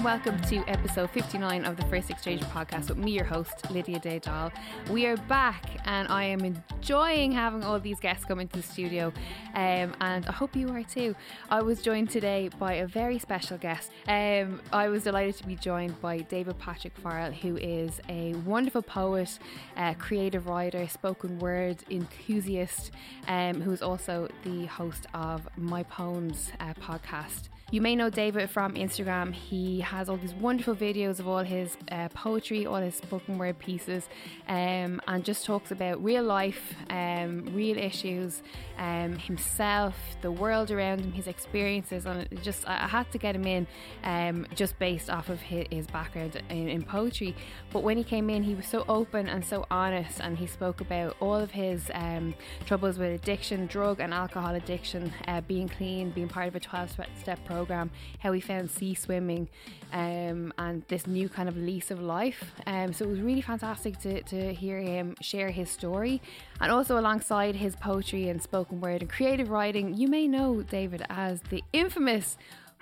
And welcome to episode 59 of the First Exchange podcast with me, your host, Lydia Daydal. We are back and I am enjoying having all these guests come into the studio um, and I hope you are too. I was joined today by a very special guest. Um, I was delighted to be joined by David Patrick Farrell, who is a wonderful poet, uh, creative writer, spoken word enthusiast, um, who is also the host of My Poems uh, podcast. You may know David from Instagram. He has all these wonderful videos of all his uh, poetry, all his spoken word pieces, um, and just talks about real life, um, real issues, um, himself, the world around him, his experiences. And just, I had to get him in um, just based off of his, his background in, in poetry. But when he came in, he was so open and so honest, and he spoke about all of his um, troubles with addiction, drug and alcohol addiction, uh, being clean, being part of a 12 step program program, how he found sea swimming um, and this new kind of lease of life. Um, so it was really fantastic to, to hear him share his story. And also alongside his poetry and spoken word and creative writing, you may know David as the infamous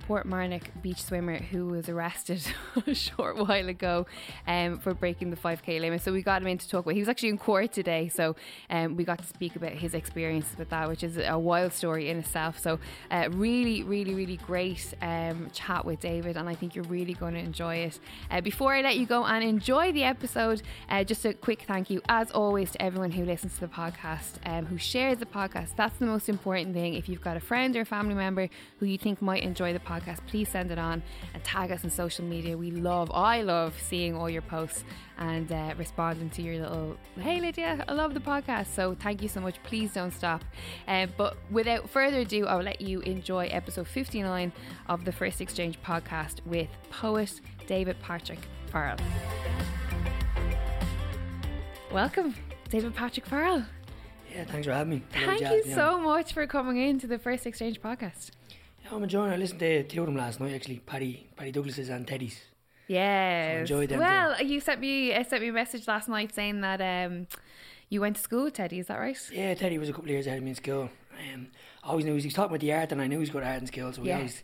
Portmarnock beach swimmer who was arrested a short while ago um, for breaking the 5k limit. So we got him in to talk about. He was actually in court today, so um, we got to speak about his experiences with that, which is a wild story in itself. So uh, really, really, really great um, chat with David, and I think you're really going to enjoy it. Uh, before I let you go and enjoy the episode, uh, just a quick thank you, as always, to everyone who listens to the podcast, um, who shares the podcast. That's the most important thing. If you've got a friend or a family member who you think might enjoy the podcast, please send it on and tag us on social media. We love, I love seeing all your posts and uh, responding to your little, hey Lydia, I love the podcast. So thank you so much. Please don't stop. Um, but without further ado, I'll let you enjoy episode 59 of the First Exchange podcast with poet David Patrick Farrell. Welcome, David Patrick Farrell. Yeah, thanks for having me. Thank you so much for coming into the First Exchange podcast. I'm enjoying. I listened to two of them last night. Actually, Paddy, Paddy Douglas's and Teddy's. Yeah. So well, you sent me uh, sent me a message last night saying that um, you went to school with Teddy. Is that right? Yeah, Teddy was a couple of years ahead of me in school. Um, always knew he was talking about the art, and I knew he was good at art and skills. So Yeah. I always,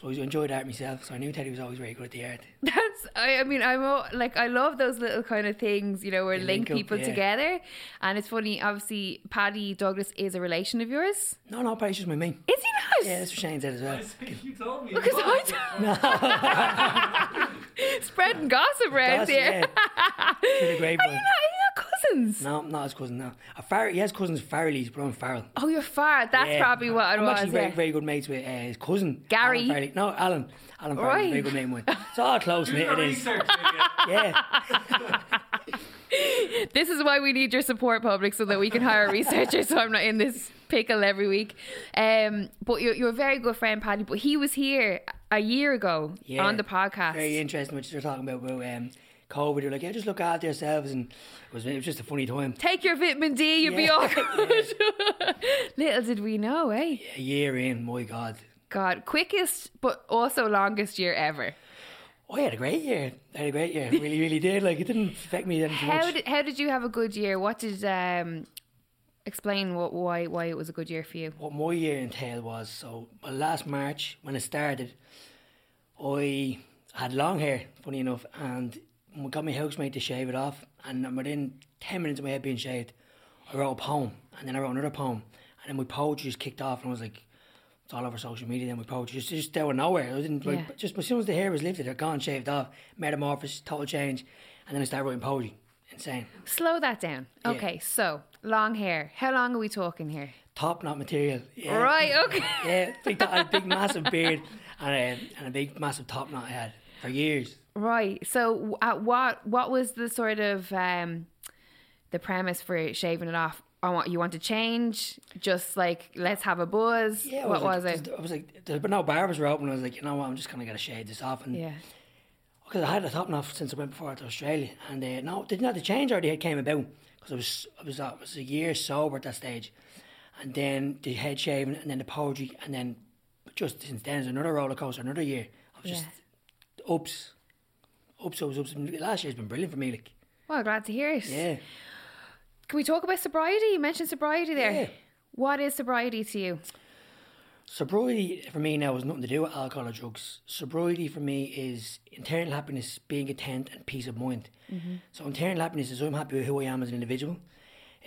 I always enjoyed art myself. So I knew Teddy was always very good at the art. That's. I, I mean, I'm all, like I love those little kind of things, you know, where They link link up, people yeah. together. And it's funny. Obviously, Paddy Douglas is a relation of yours. No, no, Paddy's just my mate. Is he not? Yeah, that's what Shane said as well. you told me. Because I don't- spreading gossip around Gossip, here. yeah. Great Are you not, are you not cousins? No, not his cousin. No, a Far- he has cousins Farrellys, but I'm Farrell. Oh, you're far. That's Yeah. probably what it I'm was. actually very, yeah. very good mates with uh, his cousin Gary? Alan Farrelly. No, Alan. Alan Farrell, Right. very good name. One. It's all close, mate. It is. Research, Lydia. Yeah. This is why we need your support, public, so that we can hire researchers. So I'm not in this pickle every week. Um, but you're, you're a very good friend, Paddy. But he was here a year ago Yeah, on the podcast. Very interesting what you're talking about about um, COVID. You're like, yeah, just look after yourselves, and it was, it was just a funny time. Take your vitamin D, you'll be Yeah. all good. Little did we know, eh? A year in, my God. God, quickest but also longest year ever. Oh, I had a great year. I had a great year. Really, really did. Like it didn't affect me anything How did how did you have a good year? What did um explain what why why it was a good year for you? what my year entailed was so last March when it started, I had long hair, funny enough, and got my housemate to shave it off. And within ten minutes of my head being shaved, I wrote a poem, and then I wrote another poem, and then my poetry just kicked off, and I was like. It's all over social media. Then my poetry just just out of nowhere. I didn't like just as soon as the hair was lifted, it gone shaved off, metamorphosis, total change, and then I started writing poetry. Insane. Slow that down. Yeah. Okay, so long hair. How long are we talking here? Top knot material. Yeah. Right, okay. Yeah, big, big massive beard and a, and a big massive top knot I had for years. Right. So, uh, what what was the sort of um, the premise for shaving it off? Or what you want to change? Just like let's have a buzz. Yeah, what was, like, it? I was like, there, but no barbers were open. I was like, you know what, I'm just kind of gonna get a shade this off. And Yeah. because I had a top off since I went before to Australia, and uh, no, didn't have to change already. It came about because I was I was I was a year sober at that stage, and then the head shaving, and then the poetry, and then just since then it's another roller coaster, another year of just ups, ups, so. ups. And Last year's been brilliant for me. Like, Well, glad to hear it. yeah, Can we talk about sobriety? You mentioned sobriety there. Yeah. What is sobriety to you? Sobriety for me now has nothing to do with alcohol or drugs. Sobriety for me is internal happiness, being content, and peace of mind. So internal happiness is I'm happy with who I am as an individual.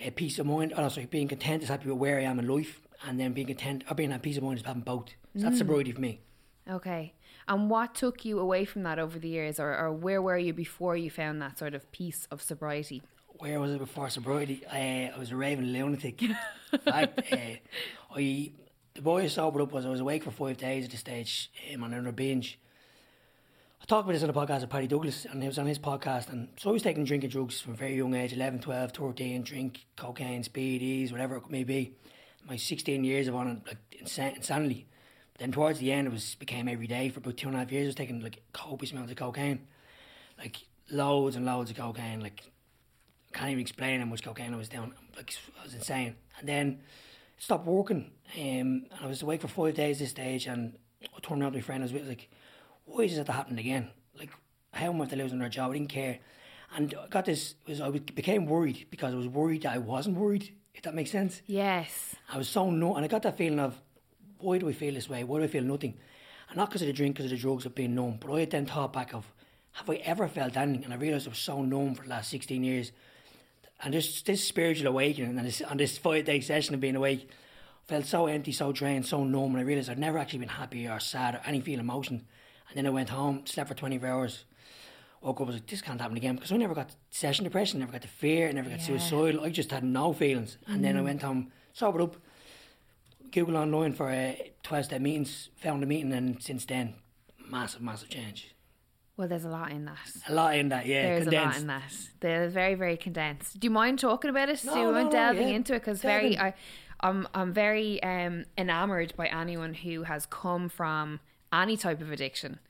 Uh, peace of mind, oh, sorry, being content is happy with where I am in life, and then being content or being at peace of mind is having both. So that's sobriety for me. Okay. And what took you away from that over the years, or, or where were you before you found that sort of piece of sobriety? Where was it before sobriety? Uh, I was a raving lunatic. In fact, uh, I the boy I sobered up was I was awake for five days at the stage um, on another binge. I talked about this on the podcast with Paddy Douglas, and it was on his podcast. And so I was taking drinking drugs from a very young age 11, 12, 13, drink, cocaine, speedies, whatever it may be. My 16 years of on it, like insa- insanely. But then towards the end, it was became every day for about two and a half years. I was taking like copious amounts of cocaine, like loads and loads of cocaine. Like I can't even explain how much cocaine I was doing. Like I was insane. And then it stopped working. Um, and I was awake for five days this stage, and I turned around to my friend. I was with, like, "Why is that happening again? Like, how am I to losing their job? I didn't care." And I got this. Was I became worried because I was worried that I wasn't worried. If that makes sense. Yes. I was so numb, and I got that feeling of, why do I feel this way? Why do I feel nothing? And not because of the drink, because of the drugs of being numb. But I then thought back of, have I ever felt anything? And I realised I was so numb for the last 16 years. And this this spiritual awakening and this, on this five day session of being awake, I felt so empty, so drained, so numb. And I realised I'd never actually been happy or sad or any feel emotion. And then I went home, slept for 24 hours. Woke up, I was like, this can't happen again because I never got session depression, never got the fear, never got Yeah. suicidal. I just had no feelings. And then I mm. went home, sobered up, Google online for uh, 12 step meetings, found a meeting, and since then, massive, massive change. Well, there's a lot in that. A lot in that, yeah. There's condensed. a lot in that. They're very, very condensed. Do you mind talking about it? No, Do you mind no, no, delving yeah. into it? Because very. I, I'm, I'm very um, enamored by anyone who has come from any type of addiction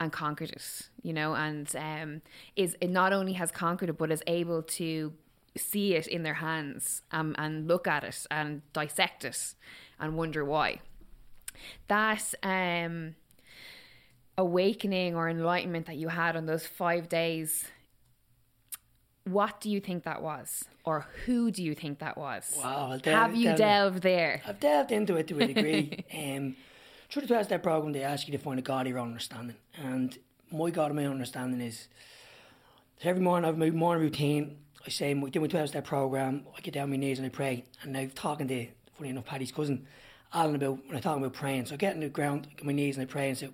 and conquered it. You know, and um, is it not only has conquered it, but is able to see it in their hands um, and look at it and dissect it and wonder why. That um, awakening or enlightenment that you had on those five days what do you think that was or who do you think that was Wow, have you delve- delved there I've delved into it to a degree. um, through the 12 step program, they ask you to find a God of your own understanding. And my God of my own understanding is every morning I have my morning routine. I say, I do my 12 step program, I get down on my knees and I pray. And I'm talking to, funny enough, Paddy's cousin, Alan, about when I talk about praying. So I get on the ground, on my knees and I pray and say,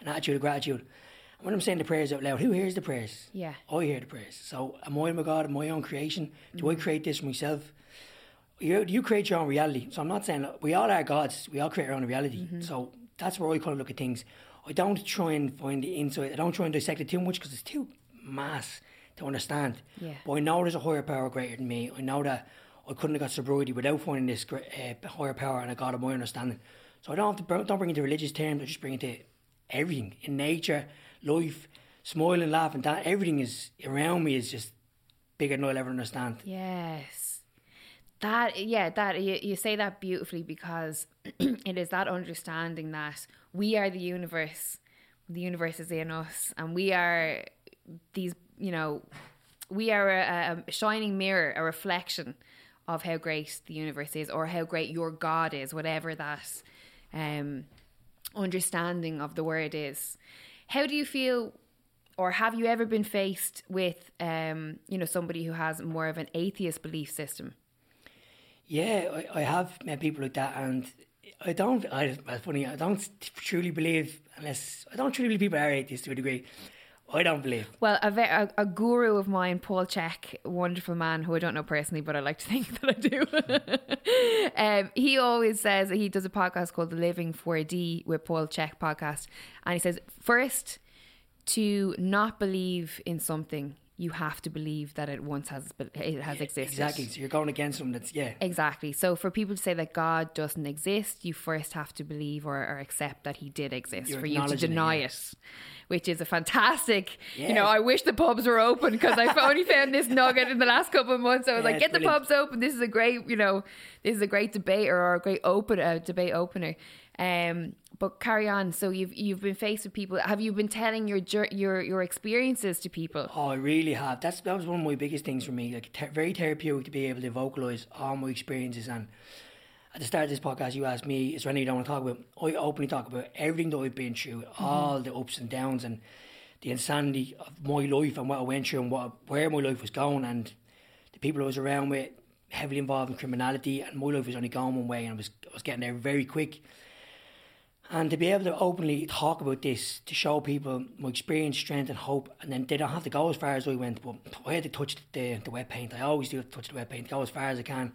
an attitude of gratitude. And when I'm saying the prayers out loud, who hears the prayers? Yeah. I hear the prayers. So am I my God, my own creation? Do I mm. create this myself? you you create your own reality. So I'm not saying we all are gods. We all create our own reality. Mm-hmm. So that's where I kind of look at things. I don't try and find the inside. I don't try and dissect it too much because it's too mass to understand. Yeah. But I know there's a higher power greater than me. I know that I couldn't have got sobriety without finding this uh, higher power and a God of my understanding. So I don't have to don't bring it to religious terms. I just bring it to everything in nature, life, smiling, laughing. That everything is around me is just bigger than I'll ever understand. yes that yeah that you, you say that beautifully because it is that understanding that we are the universe the universe is in us and we are these you know we are a, a shining mirror a reflection of how great the universe is or how great your god is whatever that um understanding of the word is how do you feel or have you ever been faced with um you know somebody who has more of an atheist belief system Yeah, I, I have met people like that, and I don't. I, funny. I don't truly believe unless I don't truly believe people are atheists to a degree. I don't believe. Well, a, ve- a, a guru of mine, Paul Chek, wonderful man who I don't know personally, but I like to think that I do. um, he always says he does a podcast called the Living 4D with Paul Chek podcast, and he says first to not believe in something, you have to believe that it once has it has existed. Exactly. So you're going against something that's yeah. Exactly. So for people to say that God doesn't exist, you first have to believe or, or accept that He did exist. You're for you to acknowledging it, deny it, which is a fantastic. Yeah. You know, I wish the pubs were open because I've only found this nugget in the last couple of months. I was Yeah, like, get the brilliant. pubs open. This is a great, you know, this is a great debate or a great open uh, debate opener. Um, but carry on. So you've you've been faced with people. Have you been telling your your your experiences to people? Oh, I really have. That's that was one of my biggest things for me. Like th- very therapeutic to be able to vocalize all my experiences. And at the start of this podcast, you asked me, "Is there anything you don't want to talk about?" I openly talk about everything that I've been through, all the ups and downs, and the insanity of my life and what I went through and what where my life was going, and the people I was around with heavily involved in criminality, and my life was only going one way, and I was I was getting there very quick. And to be able to openly talk about this, to show people my experience, strength, and hope, and then they don't have to go as far as I went, but I had to touch the, the wet paint. I always do touch the wet paint, go as far as I can.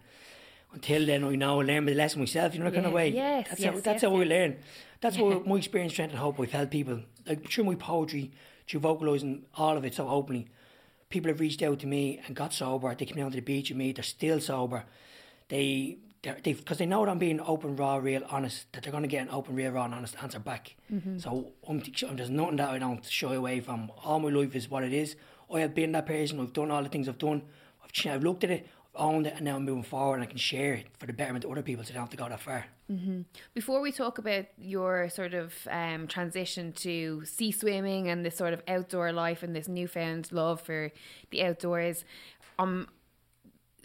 Until then, I know I learn the lesson myself, you know, that kind of way. Yes, that's how, yes, that's yes, how I learn. That's what my experience, strength, and hope I've helped people. Like through my poetry, through vocalising all of it so openly. People have reached out to me and got sober. They came down to the beach with me. They're still sober. They, because they know that I'm being open, raw, real, honest. That they're going to get an open, real, raw, and honest answer back. Mm-hmm. So I'm, there's nothing that I don't shy away from. All my life is what it is. I have been that person. I've done all the things I've done. I've, I've looked at it, I've owned it, and now I'm moving forward, and I can share it for the betterment of other people, so they don't have to go that far. Mm-hmm. Before we talk about your sort of um, transition to sea swimming and this sort of outdoor life and this newfound love for the outdoors, I'm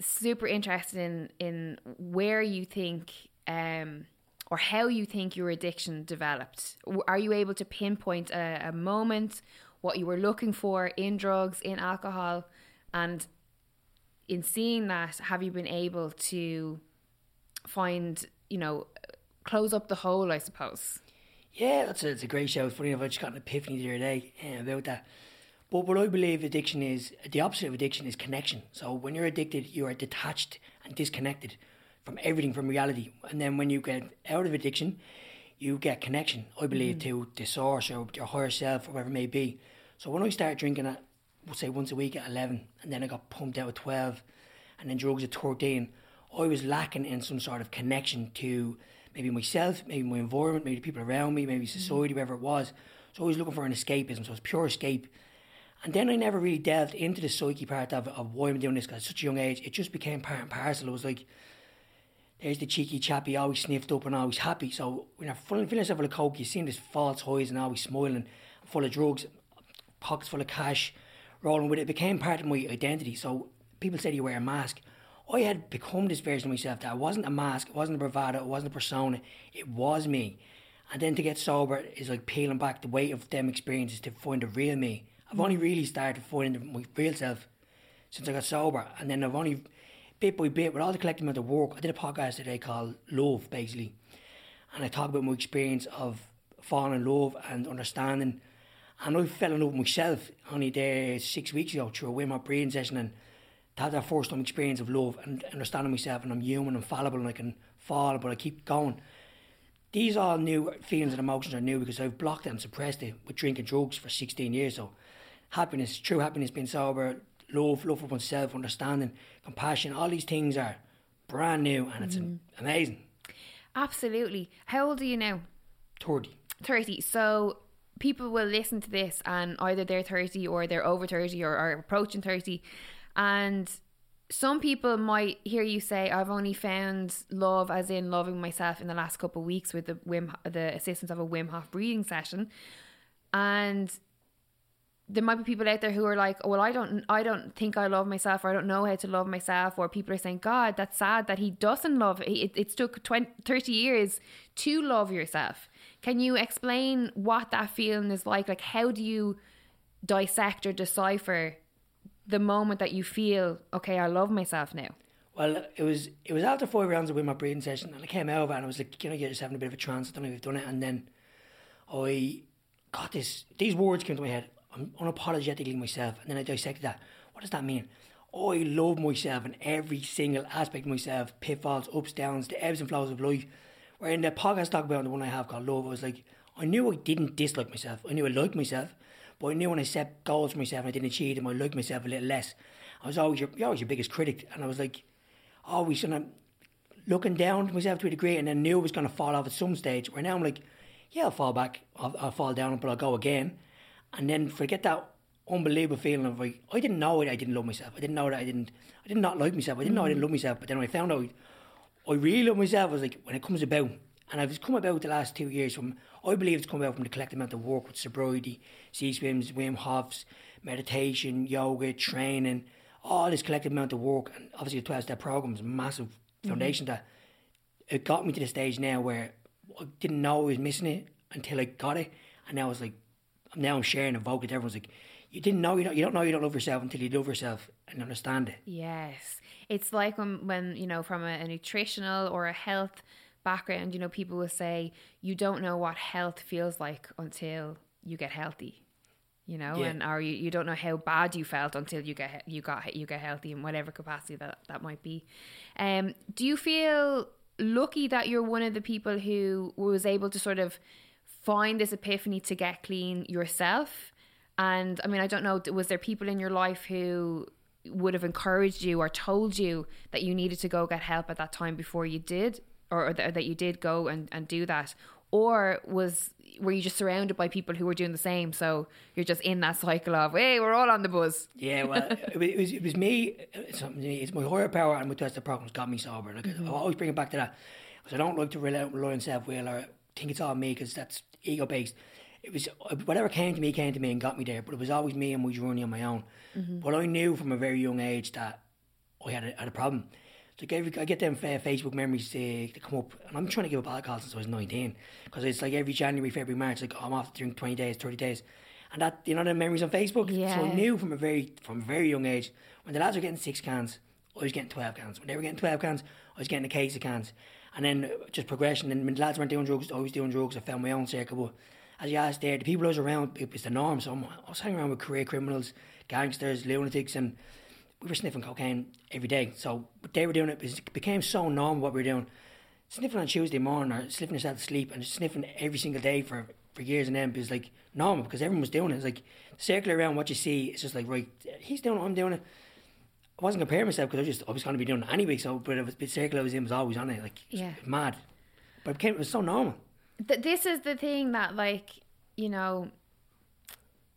super interested in in where you think um, or how you think your addiction developed. Are you able to pinpoint a, a moment, what you were looking for in drugs, in alcohol, and in seeing that, have you been able to find, you know, close up the hole, I suppose? Yeah, that's a, it's a great show. It's funny enough, I just got an epiphany the other day eh, about that. But what I believe addiction is, the opposite of addiction is connection. So when you're addicted, you are detached and disconnected from everything, from reality. And then when you get out of addiction, you get connection, I believe, mm. to the source or your higher self or whatever it may be. So when I started drinking at, we'll say once a week at 11, and then I got pumped out at 12, and then drugs at 13, I was lacking in some sort of connection to maybe myself, maybe my environment, maybe the people around me, maybe mm. society, wherever it was. So I was looking for an escapism, so it was pure escape. And then I never really delved into the psyche part of, of why I'm doing this at such a young age. It just became part and parcel. It was like, there's the cheeky chappy, always sniffed up and always happy. So when you're filling, filling yourself with coke, you see this false highs and always smiling, full of drugs, pockets full of cash, rolling with it. It became part of my identity. So people said you wear a mask. I had become this version of myself that I wasn't a mask, it wasn't a bravado, it wasn't a persona, it was me. And then to get sober is like peeling back the weight of them experiences to find the real me. I've only really started finding my real self since I got sober. And then I've only, bit by bit, with all the collective amount of work, I did a podcast today called Love, basically. And I talk about my experience of falling in love and understanding. And I fell in love with myself only there six weeks ago through a Wim Hof breathing session and to have that first time experience of love and understanding myself and I'm human and fallible and I can fall but I keep going. These all new feelings and emotions are new because I've blocked it and suppressed it with drinking drugs for 16 years. So happiness, true happiness, being sober, love, love for oneself, understanding, compassion, all these things are brand new and it's mm. amazing. Absolutely. How old are you now? 30. 30. So people will listen to this and either they're 30 or they're over 30 or are approaching 30. And some people might hear you say, I've only found love as in loving myself in the last couple of weeks with the Wim, the assistance of a Wim Hof breathing session. And there might be people out there who are like, oh, well, I don't, I don't think I love myself, or I don't know how to love myself, or people are saying, God, that's sad that he doesn't love. It, it took 20, 30 years to love yourself. Can you explain what that feeling is like? Like, how do you dissect or decipher the moment that you feel, okay, I love myself now? Well, it was it was after five rounds of my breathing session, and I came of and I was like, you know, you're just having a bit of a trance. I don't know if you've done it, and then I got this. These words came to my head. I'm unapologetically myself, and then I dissected that. What does that mean? I love myself in every single aspect of myself, pitfalls, ups, downs, the ebbs and flows of life. Where in the podcast talk about the one I have called Love, I was like, I knew I didn't dislike myself. I knew I liked myself, But I knew when I set goals for myself and I didn't achieve them, I liked myself a little less. I was always your, always your biggest critic, and I was like, always kind of looking down to myself to a degree, and then knew I was going to fall off at some stage. Where now I'm like, yeah, I'll fall back, I'll, I'll fall down, but I'll go again, and then forget that unbelievable feeling of like I didn't know it, I didn't love myself. I didn't know that I didn't, I did not like myself. I didn't know I didn't love myself. But then when I found out I really love myself, I was like when it comes about, and I've come about the last two years from. I believe it's come about from the collective amount of work with sobriety, sea swims, Wim Hofs, meditation, yoga, training, all this collective amount of work, and obviously the twelve step program is a massive mm-hmm. foundation that it got me to the stage now where I didn't know I was missing it until I got it, and now I was like now I'm sharing a vote with everyone's like, you didn't know you don't you don't know you don't love yourself until you love yourself and understand it. Yes. It's like when, when you know, from a, a nutritional or a health background, you know, people will say, you don't know what health feels like until you get healthy. You know, Yeah. and or you, you don't know how bad you felt until you get you got you get healthy in whatever capacity that that might be. Um, do you feel lucky that you're one of the people who was able to sort of find this epiphany to get clean yourself? And I mean, I don't know, was there people in your life who would have encouraged you or told you that you needed to go get help at that time before you did, or, or that, you did go and, and do that? Or was were you just surrounded by people who were doing the same? So you're just in that cycle of, hey, we're all on the buzz. Yeah, well, it, was, it was me. It's, my higher power and my twisted problems got me sober. Like mm-hmm. I always bring it back to that because I don't like to rely, rely on self will or think it's all me because that's ego based. It was whatever came to me came to me and got me there, but it was always me and my running on my own. But I knew from a very young age that I had a, had a problem. So every, I get them uh, Facebook memories to, to come up, and I'm trying to give up alcohol since I was 19 because it's like every January, February, March, like I'm off to drink 20 days, 30 days, and that you know the memories on Facebook. Yeah. So I knew from a very from a very young age when the lads were getting six cans, I was getting 12 cans. When they were getting 12 cans, I was getting a case of cans, and then just progression. And when the lads weren't doing drugs, I was doing drugs. I found my own circle. But as you asked there, the people I was around, it was the norm. So I'm, I was hanging around with career criminals, gangsters, lunatics, and we were sniffing cocaine every day. So they were doing it, it became so normal what we were doing. Sniffing on Tuesday morning or sniffing yourself to sleep and sniffing every single day for, for years and then was like normal because everyone was doing it. It's like circle around what you see, it's just like, right, he's doing it, I'm doing it. I wasn't comparing myself because I was just I was going to be doing it anyway. So, but it was, the circle I was in was always on it, like Yeah. mad. But it became it was so normal. Th- this is the thing that like you know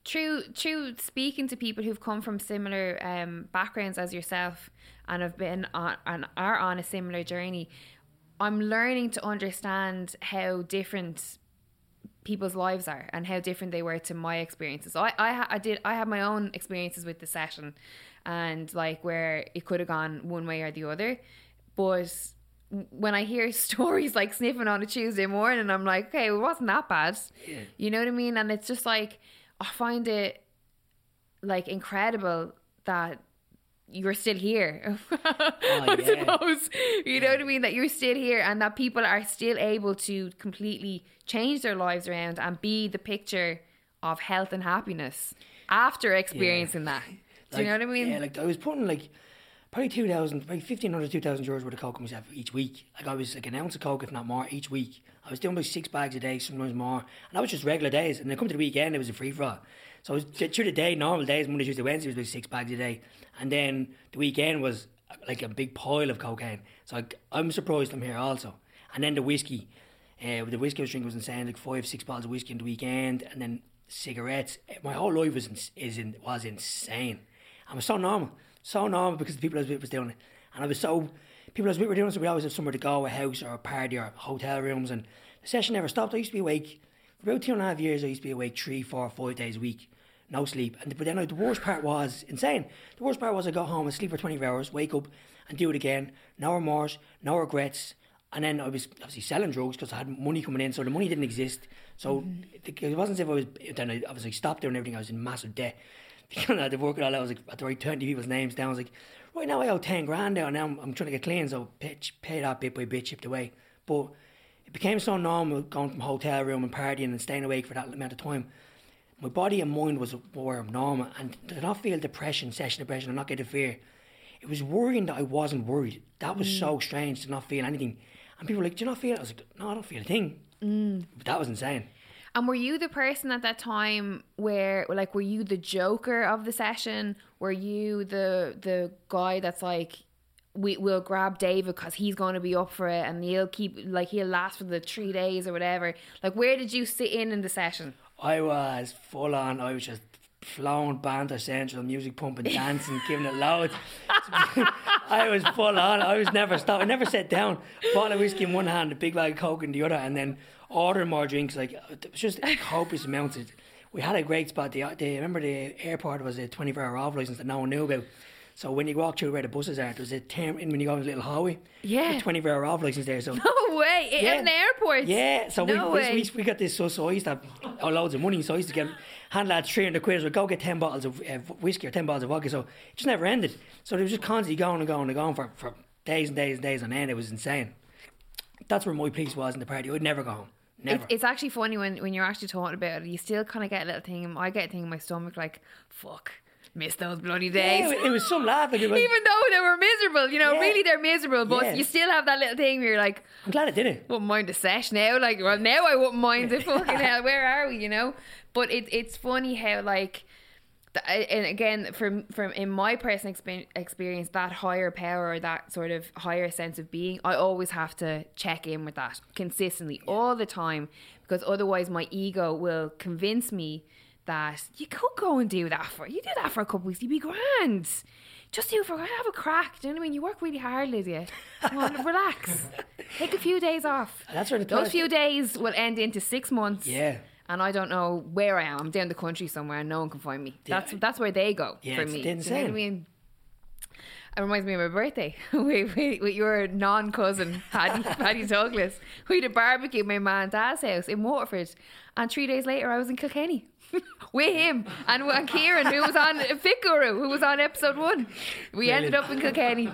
true true speaking to people who've come from similar um backgrounds as yourself and have been on and are on a similar journey i'm learning to understand how different people's lives are and how different they were to my experiences. So I, I, I did, I had my own experiences with the session, and like where it could have gone one way or the other. But when I hear stories like sniffing on a Tuesday morning, I'm like, okay, well, it wasn't that bad. You know what I mean? And it's just like I find it like incredible that you're still here. Oh, I Oh, yeah. suppose. You know what I mean? That you're still here and that people are still able to completely change their lives around and be the picture of health and happiness after experiencing that. Do you know what I mean? Yeah, like I was putting like probably 2,000, probably 1,500, 2,000 euros worth of coke on myself each week. Like I was like an ounce of coke, if not more, each week. I was doing about six bags a day, sometimes more. And that was just regular days. And then come to the weekend, it was a free for all. So it was through the day, normal days, Monday, Tuesday, Wednesday, it was about six bags a day. And then the weekend was like a big pile of cocaine. So I, I'm surprised I'm here also. And then the whiskey. Uh, the whiskey I was drinking was insane, like five, six bottles of whiskey in the weekend, and then cigarettes. My whole life was ins- is in, was insane. I was so normal, so normal because the people I was with was doing it, and I was so people I was with were doing it. So we always have somewhere to go, a house or a party or hotel rooms, and the session never stopped. I used to be awake for about two and a half years. I used to be awake three, four, five days a week, no sleep. And but then the worst part was insane. The worst part was I go home and sleep for twenty four hours, wake up and do it again. No remorse, no regrets. And then I was obviously selling drugs because I had money coming in, so the money didn't exist. So mm-hmm. it, it wasn't as if I was. Then I obviously stopped doing everything. I was in massive debt. I had to work it all out. I was like, I had to write twenty people's names down. I was like, right now I owe ten grand now. Now I'm, I'm trying to get clean, so pay, pay that bit by bit, chipped away. But it became so normal going from hotel room and partying and staying awake for that amount of time. My body and mind was were normal, and did not feel depression, session depression, and not get a fear. It was worrying that I wasn't worried. That was so strange to not feel anything. And people were like, "Do you not feel?" it?" I was like, "No, I don't feel a thing." Mm. But that was insane. And were you the person at that time where, like, were you the joker of the session? Were you the the guy that's like, we will grab David because he's going to be up for it, and he'll keep like he'll last for the three days or whatever. Like, where did you sit in in the session? I was full on. I was just flowing banter central, music pumping, dancing, giving it loads. I was full on. I was never stopped. I never sat down. Bottle of whiskey in one hand, a big bag of coke in the other, and then ordering more drinks. Like it was just copious amounts. Of, we had a great spot. The, the remember the airport was a twenty four hour off license that no one knew about. So when you walk through where the buses are, there's a term in when you go in the little hallway. Yeah. twenty four hour off license there. So No way! I- Yeah. An airport? yeah, so no we, way. we, we got this. So, so I used to have oh, loads of money. So I used to get hand lads three hundred quid. So go get ten bottles of uh, whiskey or ten bottles of vodka. So it just never ended. So it was just constantly going and going and going for, for days and days and days on end. It was insane. That's where my place was in the party. I'd never go home. Never. It's, it's actually funny when, when you're actually talking about it. You still kind of get a little thing. I get a thing in my stomach like, fuck, miss those bloody days. yeah, it, was- some laugh. Like Even though they were miserable, you know, Yeah. really they're miserable, but Yeah. you still have that little thing where you're like, I'm glad I did it. wouldn't mind a sesh now. Like, well, now I wouldn't mind it. Fucking hell, where are we? You know. But it, it's funny how like, and again, from from in my personal expe- experience, that higher power or that sort of higher sense of being, I always have to check in with that consistently all the time because otherwise my ego will convince me that you could go and do that for you do that for a couple weeks, you'd be grand. Just do it for have a crack. Do you know what I mean? You work really hard, Lydia. Come on, relax. Take a few days off. That's where the Those few days will end into six months. Yeah. And I don't know where I am. I'm down the country somewhere and no one can find me. Yeah. That's that's where they go Yeah, for it's me. Do you know what I mean? It reminds me of my birthday with, with, with your non cousin, Paddy, Paddy Douglas. We had a barbecue at my man dad's house in Waterford. And three days later, I was in Kilkenny with him and, and Kieran, who was on Fit Guru, who was on episode one. We ended up in Kilkenny.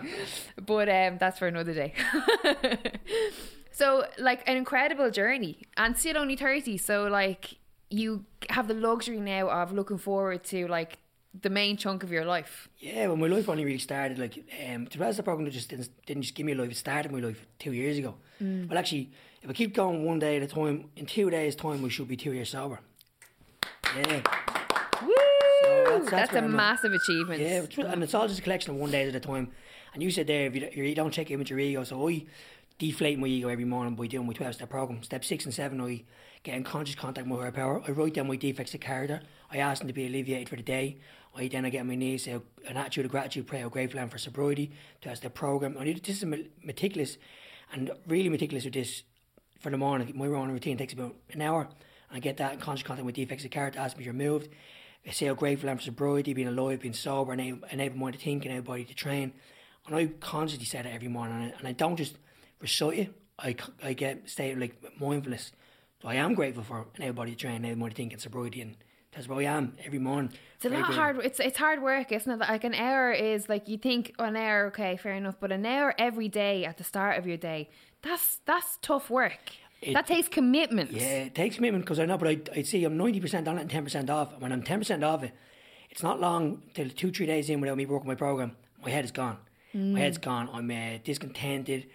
But um, that's for another day. So, like, an incredible journey. And still only 30. So, like, you have the luxury now of looking forward to, like, the main chunk of your life. Yeah, when my life only really started, like, um, to be honest, the program just didn't, didn't just give me a life. It started my life two years ago. Mm. Well, actually, if I keep going one day at a time, in two days' time, we should be two years sober. Yeah. Woo! that's- that's that's, a I'm at. massive achievement. Yeah, and it's all just a collection of one day at a time. And you said there, if you, don't- you don't check in with your ego, so I deflate my ego every morning by doing my 12 step program. Step six and seven, I get in conscious contact with higher power. I write down my defects of character. I ask them to be alleviated for the day. I then I get on my knees, say an attitude of gratitude, pray how grateful for sobriety, 12 step program. I need this is meticulous and really meticulous with this for the morning. My morning routine takes about an hour. I get that in conscious contact with defects of character, ask me you're moved. I say how grateful I am for sobriety, being alive, being sober, and able, and able mind to think and able body to train. And I constantly say that every morning, and I don't just recite it. I get state like mindfulness. So I am grateful for an able body to train, able mind to think, and sobriety, and that's what I am every morning. It's a lot hard. It's it's hard work, isn't it? Like an hour is like you think an hour, okay, fair enough, but an hour every day at the start of your day, that's that's tough work. It- that takes commitment. Yeah, it takes commitment because I know, but I, I'd say I'm 90% on it and 10% off. When I'm 10% off it, it's not long till two, three days in without me working my program. My head is gone. My head's gone. I'm uh, discontented.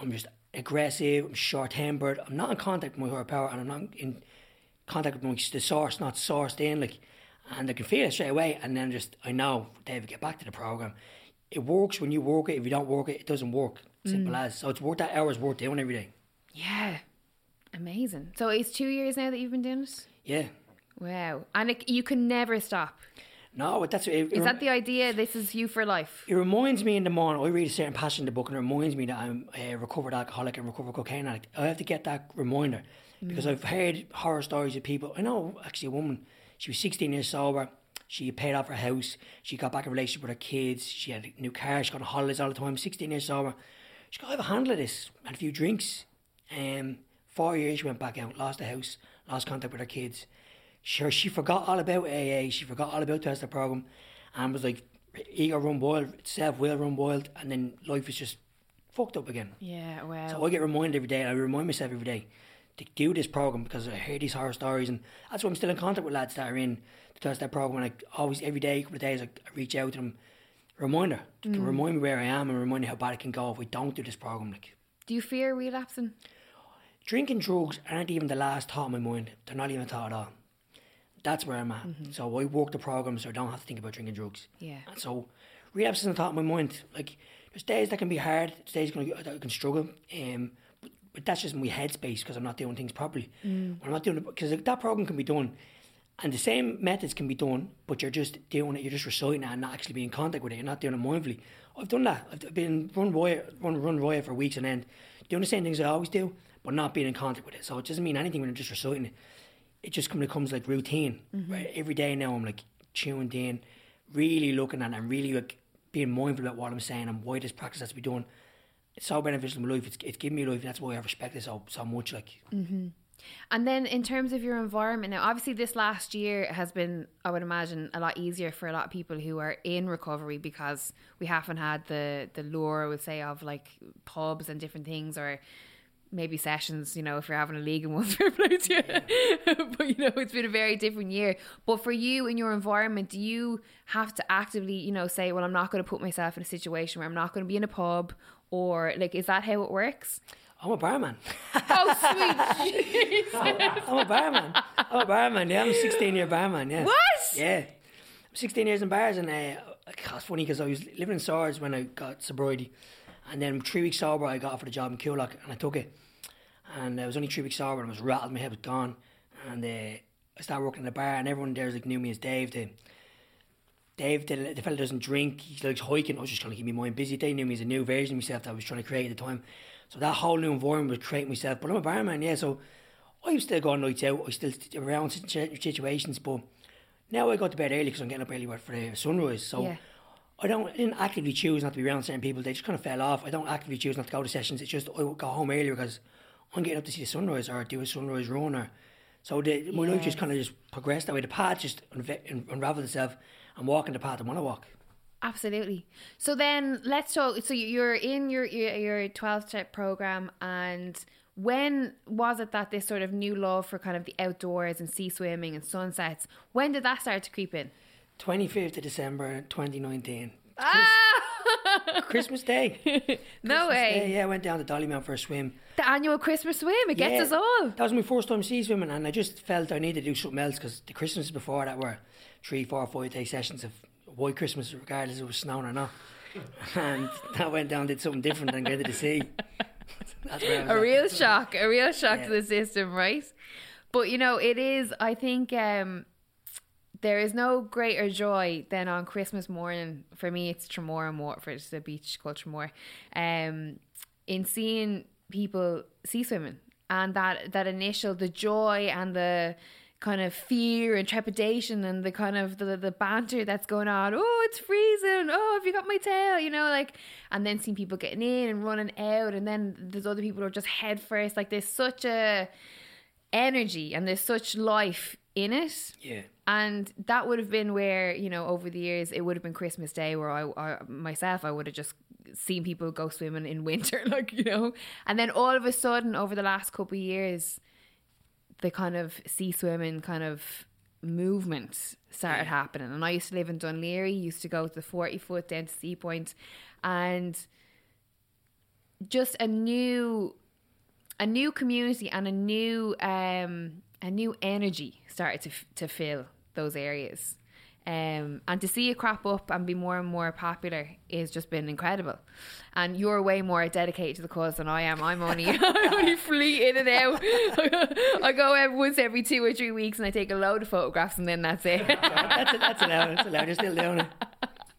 I'm just aggressive. I'm short tempered. I'm not in contact with my higher power and I'm not in contact with my, the source, not sourced in. like, And I can feel it straight away. And then just, I know, David, get back to the program. It works when you work it. If you don't work it, it doesn't work. Simple mm. as. So it's worth that hour's worth doing every day. Yeah. Amazing. So it's two years now that you've been doing it? Yeah. Wow. And it, you can never stop. No, that's it. it Is that the idea? This is you for life. It reminds me in the morning, I read a certain passage in the book and it reminds me that I'm a recovered alcoholic and recovered cocaine addict. I have to get that reminder because I've heard horror stories of people. I know actually a woman, she was 16 years sober. She paid off her house. She got back in a relationship with her kids. She had a new car. She got on holidays all the time. 16 years sober. She got, a handle of this. Had a few drinks. Um, four years she went back out, lost the house, lost contact with her kids. Sure, she forgot all about AA. She forgot all about the test program, and was like, ego run wild, self will run wild, and then life is just fucked up again. Yeah, wow. So I get reminded every day. I remind myself every day to do this program because I hear these horror stories, and that's why I'm still in contact with lads that are in the test that program. And I always every day, couple of days, I, reach out to them, reminder to mm. remind me where I am and remind me how bad it can go if we don't do this program. Like Do you fear relapsing? drinking drugs aren't even the last thought in my mind. They're not even a thought at all. That's where I'm at. So I work the program so I don't have to think about drinking drugs. Yeah. And so relapse isn't a thought in my mind. Like there's days that can be hard. There's days gonna that I can struggle. Um, but, but that's just my headspace because I'm not doing things properly. When I'm not doing it because that program can be done. And the same methods can be done, but you're just doing it, you're just reciting it and not actually being in contact with it. You're not doing it mindfully. I've done that. I've been run riot, run, run riot for weeks and end, doing the same things I always do, but not being in contact with it. So it doesn't mean anything when I'm just reciting it. It just kind of becomes like routine. Mm-hmm. Right? Every day now I'm like tuned in, really looking at it and really like being mindful about what I'm saying and why this practice has to be done. It's so beneficial in my life. It's, it's given me life. That's why I respect it so, so much. Like, mm-hmm. And then in terms of your environment now, obviously this last year has been, I would imagine, a lot easier for a lot of people who are in recovery because we haven't had the the lure, I would say, of like pubs and different things or maybe sessions, you know, if you're having a league and one's fair play to you. but you know, it's been a very different year. But for you in your environment, do you have to actively, you know, say, Well, I'm not gonna put myself in a situation where I'm not gonna be in a pub or like is that how it works? I'm a barman. Oh sweet Jesus. I'm a barman. I'm a barman. Yeah, I'm a 16 year barman. Yeah. What? Yeah. I'm 16 years in bars, and uh, it's funny because I was living in Swords when I got sobriety, and then three weeks sober, I got offered a job in Coolock, and I took it. And I was only three weeks sober, and I was rattled, my head was gone. And uh, I started working in the bar, and everyone there like, knew me as Dave. The, Dave, the, the fella doesn't drink, he likes hiking. I was just trying to keep my mind busy. They knew me as a new version of myself that I was trying to create at the time. So that whole new environment was creating myself. But I'm a barman, yeah, so I was still going nights out. I still around situations, but now I got to bed early because I'm getting up early for the sunrise. So Yeah. I don't I didn't actively choose not to be around certain people. They just kind of fell off. I don't actively choose not to go to sessions. It's just I go home earlier because I'm getting up to see the sunrise or do a sunrise run or. So the, my life just kind of just progressed that way. The path just unve- un- unraveled itself. I'm walking the path I want to walk. Absolutely. So then let's talk. So you're in your your, your 12 step program, and when was it that this sort of new love for kind of the outdoors and sea swimming and sunsets? When did that start to creep in? 25th of December 2019. Ah! Christmas Day. no Christmas way. Day, yeah, I went down to Dollymount for a swim. The annual Christmas swim. It gets Yeah, us all. That was my first time sea swimming, and I just felt I needed to do something else because the Christmases before that were three, four, five day sessions of white Christmas, regardless if it was snowing or not. And that went down, did something different than going to the sea. That's where I was a at. real shock, a real shock to the system, right? But you know, it is. I think um, there is no greater joy than on Christmas morning. For me, it's Tramore and Waterford, a beach called Tramore. Um, in seeing people sea swimming and that that initial the joy and the kind of fear and trepidation and the kind of the, the banter that's going on oh it's freezing oh have you got my tail you know like and then seeing people getting in and running out and then there's other people who are just head first like there's such a energy and there's such life in it Yeah. And that would have been where you know over the years it would have been christmas day where i, I myself i would have just seen people go swimming in winter like you know? And then all of a sudden over the last couple of years the kind of sea swimming kind of movement started happening. And i used to live in Dún Laoghaire used to go to the 40 foot down to Seapoint and just a new a new community and a new um a new energy started to f- to fill those areas um, and to see it crop up and be more and more popular has just been incredible. And you're way more dedicated to the cause than I am. I'm only I only flee in and out. I go once every two or three weeks and I take a load of photographs and then that's it. That's, that's allowed. That's allowed. They're still doing it.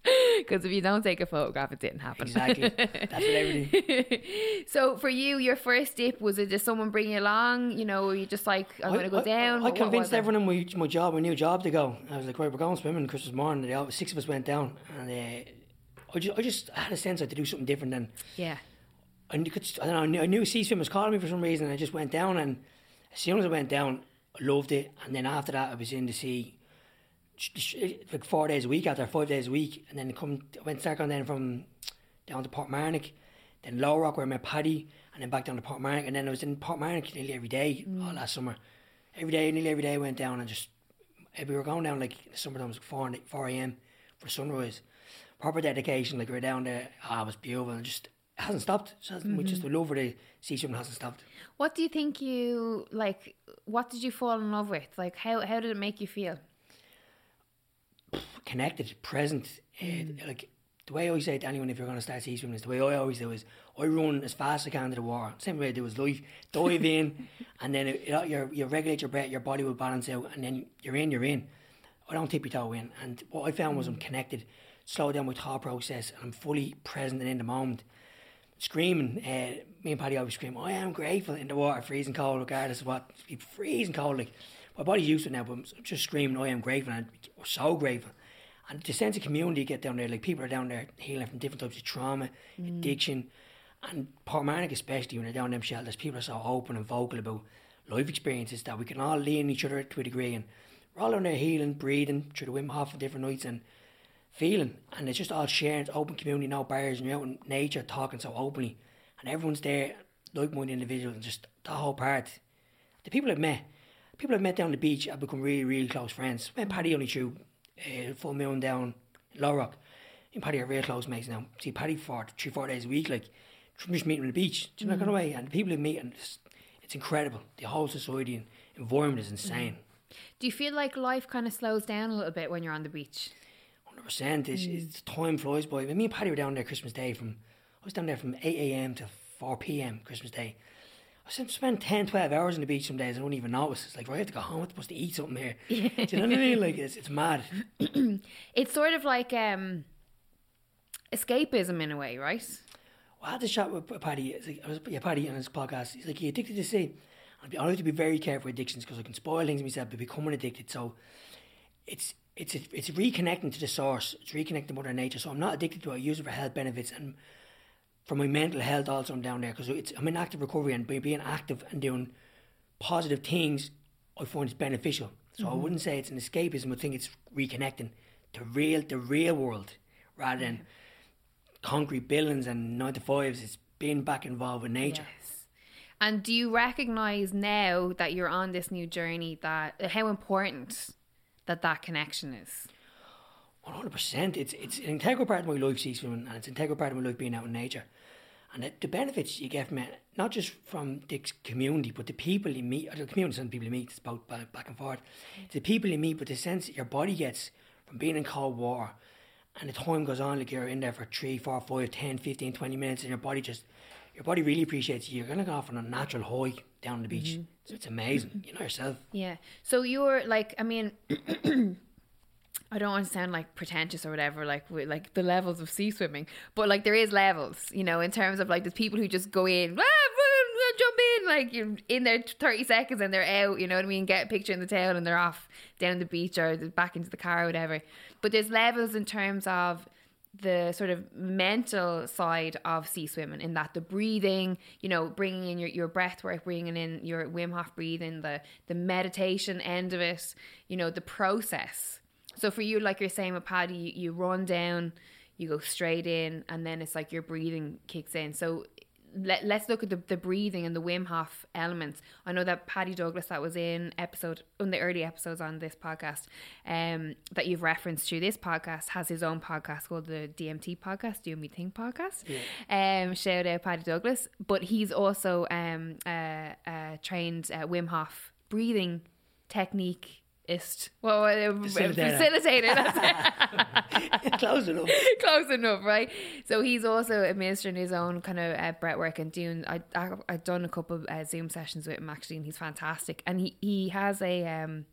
Because if you don't take a photograph, it didn't happen. Exactly. That's what everything. so for you, your first dip was it just someone bring you along? You know, were you just like I'm going to go I, down? I, I convinced everyone in my, my job, my new job to go. I was like, right, we're going swimming Christmas morning. They all, six of us went down, and uh, I just, I just had a sense I had to do something different. And Yeah. I knew, could, I don't know, I knew, I knew sea swim was calling me for some reason. And I just went down, and as soon as I went down, I loved it. And then after that, I was in the sea like four days a week after five days a week, and then come I went start going then from down to Portmarnock, then Low Rock where I met Paddy, and then back down to Portmarnock, and then I was in Portmarnock nearly every day all last summer. Every day, nearly every day, I went down and just eh, we were going down like in the summertime, was four four a.m. for sunrise. Proper dedication, like we were down there. Ah, it was beautiful, and just hasn't stopped. It Mm-hmm. Just the love for the sea swimming hasn't stopped. What do you think you like? What did you fall in love with? Like, how how did it make you feel? Connected, present. Mm. Uh, like the way I always say to anyone, if you're going to start sea swimming, is the way I always do is I run as fast as I can to the water. Same way I do is life, dive in, and then it, it, you you regulate your breath, your body will balance out, and then you're in, you're in. I don't tip your toe in, and what I found was I'm connected, slow down my thought process, and I'm fully present and in the moment. Screaming, uh, me and Paddy always scream, I am grateful in the water, freezing cold, regardless of what, freezing cold. Like, my body's used to it now, but I'm just screaming, I am grateful, and we're so grateful. And the sense of community you get down there, like people are down there healing from different types of trauma, mm. addiction, and Portmarnock especially when they're down in them shelters, people are so open and vocal about life experiences that we can all lean each other to a degree, and we're all down there healing, breathing through the Wim Hof on different nights, and feeling, and it's just all sharing, it's open community, no barriers, and you're out in nature talking so openly, and everyone's there, like-minded individuals, and just the whole part. The people I've met, people I've met down the beach, have become really, really close friends. Met mm. Paddy only through uh, Full Moon down in Low Rock. Me and Paddy are real close mates now. See Paddy for three, four days a week, like just meeting on the beach. Do you know mm. away? And the people you meet, and it's, it's incredible. The whole society and environment is insane. Do you feel like life kind of slows down a little bit when you're on the beach? Hundred percent. It's, it's time flies by. Me and Paddy were down there Christmas Day from I was down there from eight a.m. to four p.m. Christmas Day. I spend 10, 12 hours on the beach some days. and I don't even notice. It's like, right, I have to go home. I'm supposed to eat something here. Do you know what I mean? Like, it's, it's mad. it's sort of like um, escapism in a way, right? Well, I had to chat with Paddy. It's like, I was yeah, Paddy on his podcast. He's like, you addicted to sea? I have to be very careful with addictions because I can spoil things myself by becoming addicted. So it's it's it's reconnecting to the source. It's reconnecting to Mother Nature. So I'm not addicted to it. I use it for health benefits and for my mental health also I'm down there because it's I'm in active recovery and being active and doing positive things I find it's beneficial. So mm-hmm. I wouldn't say it's an escapism. I think it's reconnecting to real the real world rather than concrete buildings and nine to fives. It's being back involved with nature. Yes. And do you recognize now that you're on this new journey that how important that that connection is? One hundred percent. It's it's an integral part of my life, swimming, and it's an integral part of my life being out in nature. And the, the benefits you get from it, not just from the community, but the people you meet, or the community and people you meet, it's about back and forth. It's the people you meet, but the sense that your body gets from being in cold water, and the time goes on, like you're in there for 3, 4, 5, 10, 15, 20 minutes, and your body just, your body really appreciates you. You're going to go off on a natural high down the beach. Mm-hmm. So it's amazing. You know yourself. Yeah. So you're like, I mean, I don't want to sound like pretentious or whatever, like like the levels of sea swimming, but like there is levels, you know, in terms of like there's people who just go in, ah, jump in, like you're in there 30 seconds and they're out, you know what I mean? Get a picture in the tail and they're off down the beach or back into the car or whatever. But there's levels in terms of the sort of mental side of sea swimming in that the breathing, you know, bringing in your, your breath work, bringing in your Wim Hof breathing, the, the meditation end of it, you know, the process so for you, like you're saying with Paddy, you, you run down, you go straight in, and then it's like your breathing kicks in. So let, let's look at the, the breathing and the Wim Hof elements. I know that Paddy Douglas, that was in episode, in the early episodes on this podcast, um, that you've referenced through this podcast, has his own podcast called the DMT podcast, Do Me Think podcast. Yeah. Um, shout out Paddy Douglas. But he's also um, a, a trained uh, Wim Hof breathing technique ist. Well, uh, Facilitator. facilitator. Close enough. Close enough, right? So he's also administering his own kind of uh, breath work and doing. I, I I've done a couple of uh, Zoom sessions with him actually, and he's fantastic. And he he has a um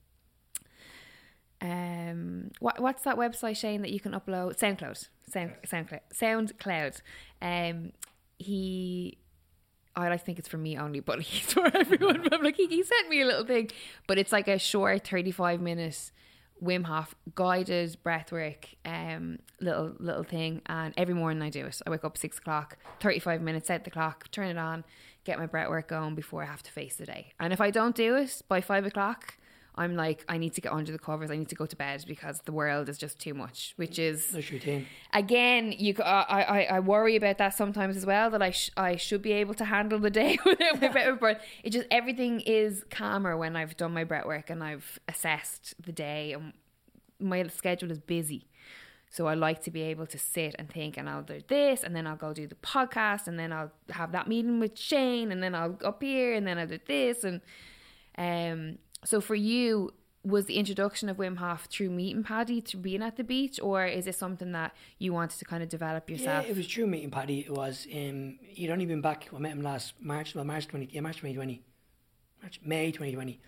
um what what's that website Shane that you can upload SoundCloud Sound SoundCloud SoundCloud um he I like think it's for me only, but he's for everyone. I'm like, he, he sent me a little thing, but it's like a short 35 minutes Wim Hof guided breathwork um, little little thing, and every morning I do it. I wake up six o'clock, 35 minutes, set the clock, turn it on, get my breathwork going before I have to face the day. And if I don't do it by five o'clock, I'm like, I need to get under the covers. I need to go to bed because the world is just too much. Which is That's routine. again, you. I, I, I worry about that sometimes as well. That I sh- I should be able to handle the day without my breath work. It just everything is calmer when I've done my breath work and I've assessed the day and my schedule is busy. So I like to be able to sit and think, and I'll do this, and then I'll go do the podcast, and then I'll have that meeting with Shane, and then I'll go up here, and then I'll do this, and um. So for you, was the introduction of Wim Hof through meeting Paddy, through being at the beach, or is it something that you wanted to kind of develop yourself? Yeah, it was true meeting Paddy. It was. Um, he'd only been back. I met him last March. Well, March twenty. Yeah, March twenty twenty. March May twenty twenty.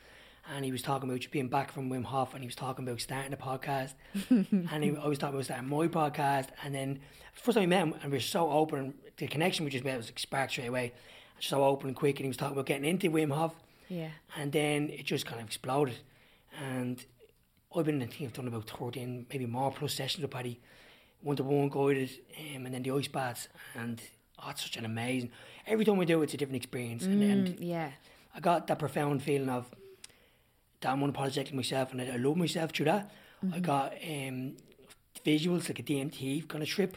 And he was talking about being back from Wim Hof, and he was talking about starting a podcast. and he, I was talking about starting my podcast. And then first time we met him, and we were so open. The connection we just made was like sparked straight away. So open and quick, and he was talking about getting into Wim Hof. Yeah. And then it just kind of exploded. And I've been, I think I've done about 13, maybe more plus sessions with Paddy. One to one guided, um, and then the ice baths. And oh, it's such an amazing. Every time we do it, it's a different experience. And, and Yeah. I got that profound feeling of that I'm unapologetic myself and I, I love myself through that. I got um, visuals like a DMT kind of trip.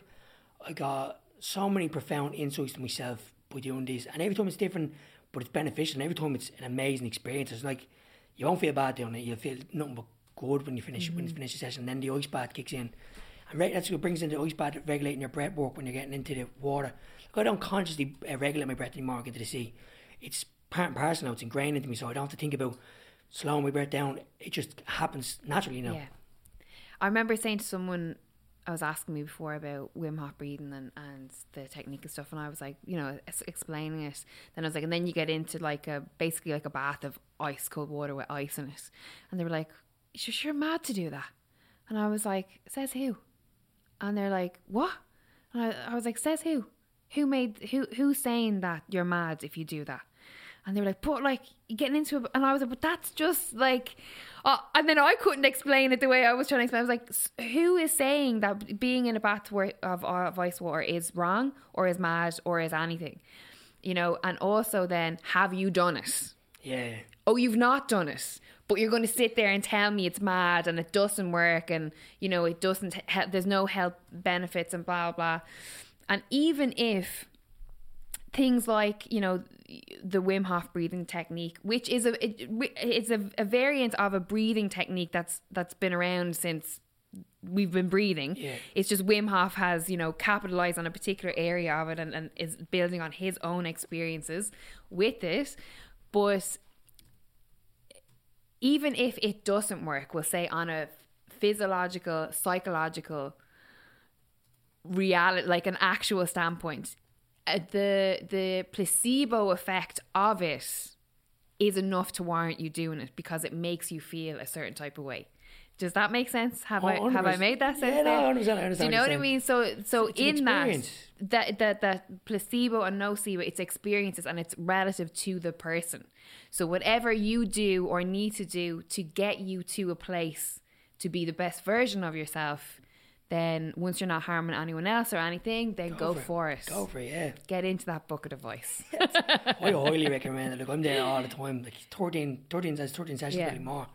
I got so many profound insights to myself by doing this. And every time it's different, but it's beneficial. And every time it's an amazing experience. It's like you won't feel bad doing it. You'll feel nothing but good when you finish when you finish the session. And then the ice bath kicks in. And right, that's what brings in the ice bath, regulating your breath work when you're getting into the water. Like I don't consciously uh, regulate my breath anymore into the sea. It's part and parcel now. It's ingrained into me, so I don't have to think about slowing my breath down. It just happens naturally now. Yeah. I remember saying to someone, I was asking me before about Wim Hof breathing and, and the technique and stuff, and I was like, you know, explaining it. Then I was like, and then you get into like a basically like a bath of ice cold water with ice in it, and they were like, you're sure mad to do that, and I was like, says who? And they're like, what? And I, I was like, says who? Who made who? Who's saying that you're mad if you do that? And they were like, but like you're getting into it, and I was like, but that's just like, uh, and then I couldn't explain it the way I was trying to explain. I was like, "S- who is saying that being in a bath of, of ice water is wrong or is mad or is anything, you know? And also, then have you done it? Yeah. oh, you've not done it, but you're going to sit there and tell me it's mad and it doesn't work and, you know, it doesn't, he- there's no health benefits and blah, blah. And even if things like, you know, the Wim Hof breathing technique, which is a, it, it's a, a variant of a breathing technique that's, that's been around since we've been breathing. Yeah. It's just Wim Hof has, you know, capitalized on a particular area of it and, and is building on his own experiences with it. But even if it doesn't work, we'll say on a physiological, psychological reality, like an actual standpoint, uh, the the placebo effect of it is enough to warrant you doing it because it makes you feel a certain type of way. Does that make sense? Have Oh, I have I made that sense? Yeah, no, there? 100%, I understand Do you know what I mean? So so It's in that that that that placebo and nocebo, it's experiences and it's relative to the person. So whatever you do or need to do to get you to a place to be the best version of yourself, then once you're not harming anyone else or anything, then go, for, it. Go for it, yeah. Get into that bucket of ice. I highly recommend it. Look, I'm there all the time. Like 13, 13, that's 13 sessions, Yeah. really more.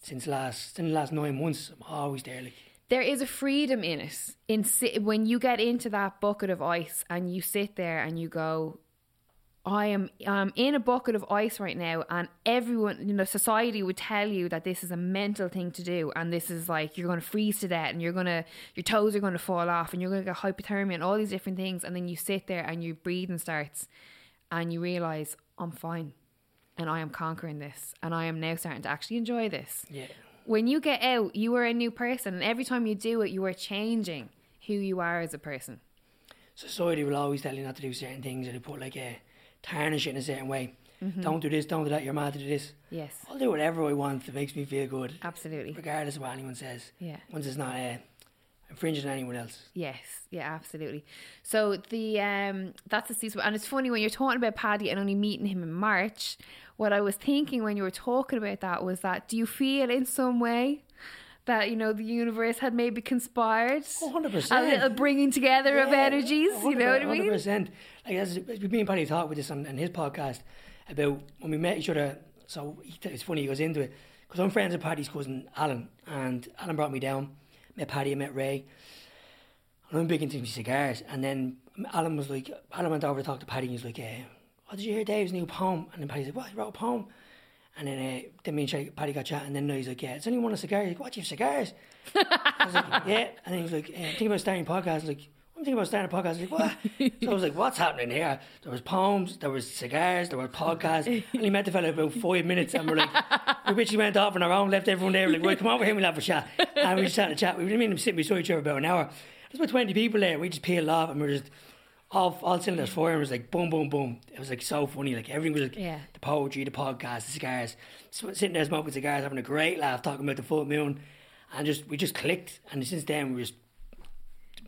Since last, since the last nine months, I'm always there. Like, there is a freedom in it. In si- when you get into that bucket of ice and you sit there and you go, I am I'm in a bucket of ice right now, and everyone, you know, society would tell you that this is a mental thing to do, and this is like you're going to freeze to death, and you're gonna your toes are going to fall off, and you're going to get hypothermia, and all these different things, and then you sit there and your breathing starts, and you realize I'm fine, and I am conquering this, and I am now starting to actually enjoy this yeah. when you get out, you are a new person, and every time you do it, you are changing who you are as a person. Society will always tell you not to do certain things, or they put like a tarnish it in a certain way. Mm-hmm. Don't do this, don't do that, you're mad to do this. Yes, I'll do whatever I want that makes me feel good, absolutely. regardless of what anyone says. Yeah. Once it's not uh, infringing on anyone else. Yes, yeah, absolutely. So the um that's the season, and it's funny when you're talking about Paddy and only meeting him in March. What I was thinking when you were talking about that was that do you feel in some way that you know the universe had maybe conspired Oh, 100%. a little bringing together of energies? You know what I mean? 100%. Like, as, me and Paddy talked with this on, on his podcast about when we met each other. So he, it's funny, he goes into it because I'm friends with Paddy's cousin Alan, and Alan brought me down. Met Paddy, I met Ray. And I'm big into cigars. And then Alan was like, Alan went over to talk to Paddy, and he's like, uh, Oh, did you hear Dave's new poem? And then Paddy's like, What? He wrote a poem? And then, uh, then me and Paddy got chatting, and then he's like, Yeah, it's only one of cigars. He's like, What, you have cigars? I was like, yeah. And he was like, I'm thinking about starting a podcast. I was like, I'm thinking about starting a podcast. I was like, what? so I was like, what's happening here? There was poems, there was cigars, there were podcasts. And he met the fella about five minutes and we're like, we bitchy went off on our own, left everyone there. We're like, well, come over here, we'll have a chat. And we just had a chat. We didn't mean to sit beside each other about an hour. There's about 20 people there. We just peeled off and we're just all, all cylinders firing. It was like boom, boom, boom. It was like so funny. Like everything was like Yeah. the poetry, the podcast, the cigars. Sitting there smoking cigars, having a great laugh, talking about the full moon. And just we just clicked. And since then, we just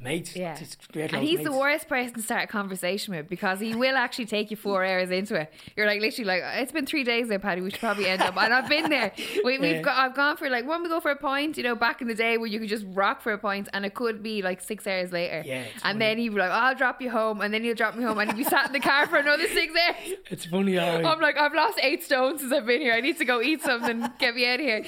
mates. Yeah. And he's the worst person to start a conversation with because he will actually take you four hours into it. You're like literally like, it's been three days now, Paddy. We should probably end up. And I've been there. We, we've Yeah. got, I've gone for like when we go for a point, you know, back in the day where you could just rock for a point, and it could be like six hours later. Yeah, and funny. then he'd be like, I'll drop you home, and then he'll drop me home, and he'd be sat in the car for another six hours. It's funny how I'm like, I've lost eight stones since I've been here. I need to go eat something, get me out of here.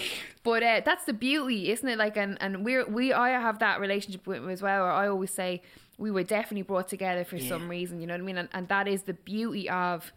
But uh, that's the beauty, isn't it? Like, and and we're we I have that relationship with him as well. Where I always say we were definitely brought together for some reason. You know what I mean? And, and that is the beauty of.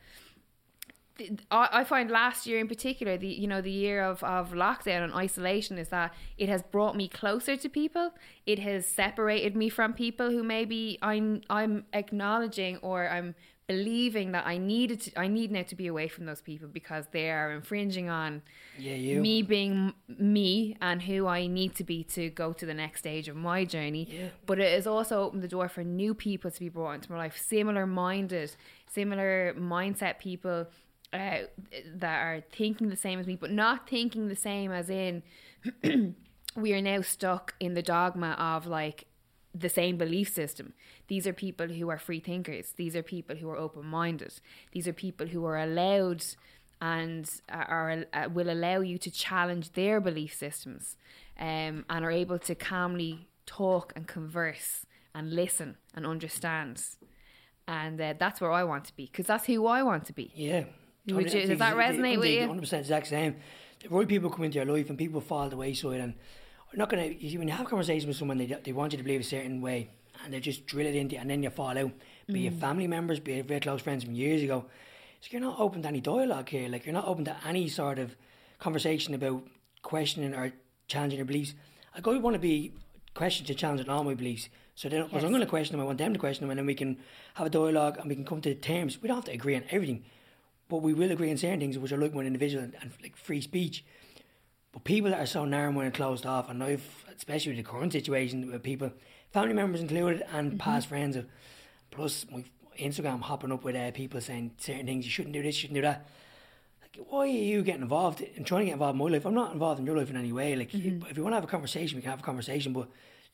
I I find last year in particular, the you know the year of, of lockdown and isolation is that it has brought me closer to people. It has separated me from people who maybe I'm I'm acknowledging or I'm believing that I needed to I need now to be away from those people because they are infringing on Yeah, you. me being me and who I need to be to go to the next stage of my journey. Yeah. But it has also opened the door for new people to be brought into my life, similar minded, similar mindset people uh, that are thinking the same as me, but not thinking the same as in we are now stuck in the dogma of like the same belief system. These are people who are free thinkers. These are people who are open minded. These are people who are allowed and are, uh, will allow you to challenge their belief systems um, and are able to calmly talk and converse and listen and understand. And uh, that's where I want to be because that's who I want to be. Yeah. You- does that resonate with you? 100% exact same. The right people come into your life and people fall the wayside and we're not going to, when you have a conversation with someone, they, they want you to believe a certain way and they just drill it into you and then you fall out. Be Mm. it family members, be it very close friends from years ago. So you're not open to any dialogue here. Like you're not open to any sort of conversation about questioning or challenging your beliefs. I want to be questioned to challenging all my beliefs. So then, because I'm going to question them, I want them to question them, and then we can have a dialogue and we can come to terms. We don't have to agree on everything, but we will agree on certain things which are like one individual and, and like free speech. But people that are so narrow and closed off, and I've, especially with the current situation with people, family members included, and past friends, of, plus my Instagram hopping up with uh, people saying certain things, you shouldn't do this, you shouldn't do that. Like, why are you getting involved and trying to get involved in my life? I'm not involved in your life in any way. Like, if you want to have a conversation, we can have a conversation, but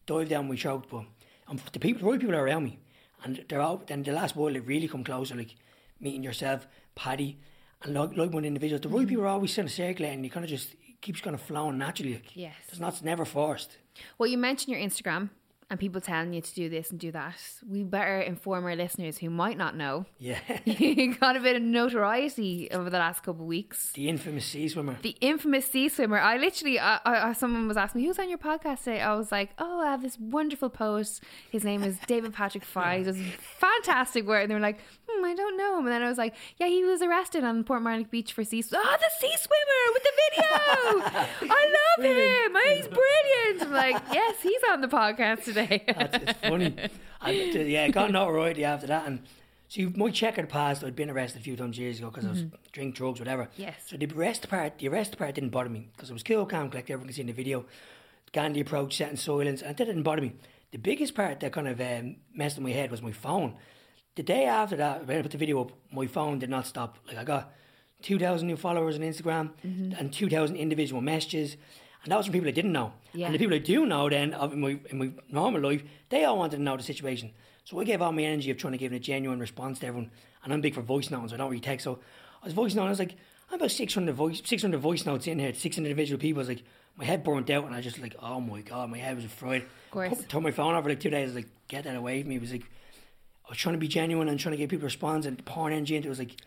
dive down my throat. But um, the people, the right people are around me, and they're all. Then the last while, they really come closer, like meeting yourself, Paddy, and like, like one individual. The right people are always kind of circulating. You kind of just keeps kind of flowing naturally. Like, Yes. it's not it's never forced. Well, you mentioned your Instagram and people telling you to do this and do that. We better inform our listeners who might not know. Yeah, you got a bit of notoriety over the last couple of weeks. the infamous sea swimmer. The infamous sea swimmer. I literally, I, I, someone was asking me, who's on your podcast today? I was like, oh, I have this wonderful post. His name is David Patrick Fry. He does fantastic work. And they were like, hmm, I don't know him. And then I was like, yeah, he was arrested on Portmarnock Beach for sea swim. Oh, the sea swimmer with the video. I love him. Oh, He's brilliant. I'm like, yes, he's on the podcast today. That's, it's funny. I, yeah, got notoriety after that. And so you my checkered past, I'd been arrested a few times years ago because I was drink drugs, whatever. Yes. So the arrest part, the arrest part didn't bother me because it was kill, calm, collect. Everyone can see in the video. Gandhi approach, set in silence, and that didn't bother me. The biggest part that kind of um, messed with my head was my phone. The day after that, when I put the video up, my phone did not stop. Like I got 2,000 new followers on Instagram and 2,000 individual messages. And that was from people I didn't know. Yeah. And the people I do know then in my, in my normal life, they all wanted to know the situation. So I gave all my energy of trying to give a genuine response to everyone. And I'm big for voice notes, so I don't really text. So I was voice noting, I was like, I'm about 600 voice, 600 voice notes in here, 600 individual people. I was like, my head burnt out, and I was just like, oh my God, my head was fried. Of course. Put, turned my phone off for like two days. I was like, get that away from me. It was like, I was trying to be genuine and trying to get people to respond and pouring energy into it. It was like,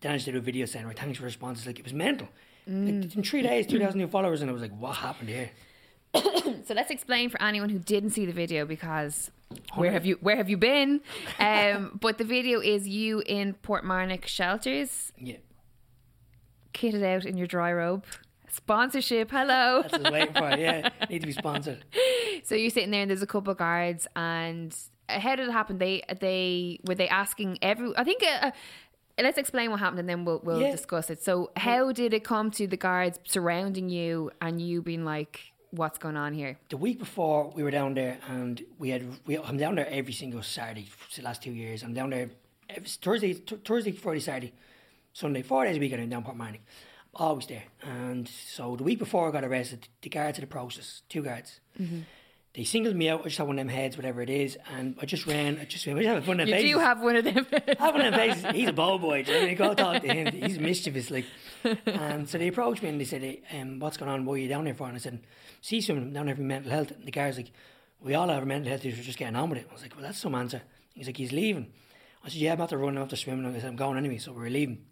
then I just did a video saying, right, thanks for the response. It's like, it was mental. Like, in three days, 2,000 new followers, and I was like, what happened here? So let's explain for anyone who didn't see the video because where have you where have you been? Um, but the video is you in Portmarnock shelters, Yeah. kitted out in your dry robe, Sponsorship, hello. That's what I was waiting for. Yeah, need to be sponsored. So you're sitting there, and there's a couple of guards, and how did it happen? They they were they asking every? I think. Uh, uh, let's explain what happened, and then we'll we'll Yeah. discuss it. So, how did it come to the guards surrounding you, and you being like, "What's going on here?" the week before we were down there and we had we, I'm down there every single Saturday for the last two years. I'm down there every, Thursday, t- Thursday, Friday, Saturday, Sunday, four days a week. I'm down Portmarnock, always there. And so the week before I got arrested, the guards had approached us, two guards. Mm-hmm. They singled me out. I just had one of them heads, whatever it is, and I just ran. I just ran. I just have one of them You faces. do have one of them. I have one of them faces. He's a ball boy. Do you know what I mean? Go talk to him. He's mischievous, like. And so they approached me and they said, hey, um, "What's going on? What are you down here for?" And I said, "Sea swimming. Down here for mental health." And the guy's like, "We all have our mental health issues. We're just getting on with it." I was like, "Well, that's some answer." He's like, "He's leaving." I said, "Yeah, I'm after running, I'm after swimming." I said, "I'm going anyway." So we're leaving.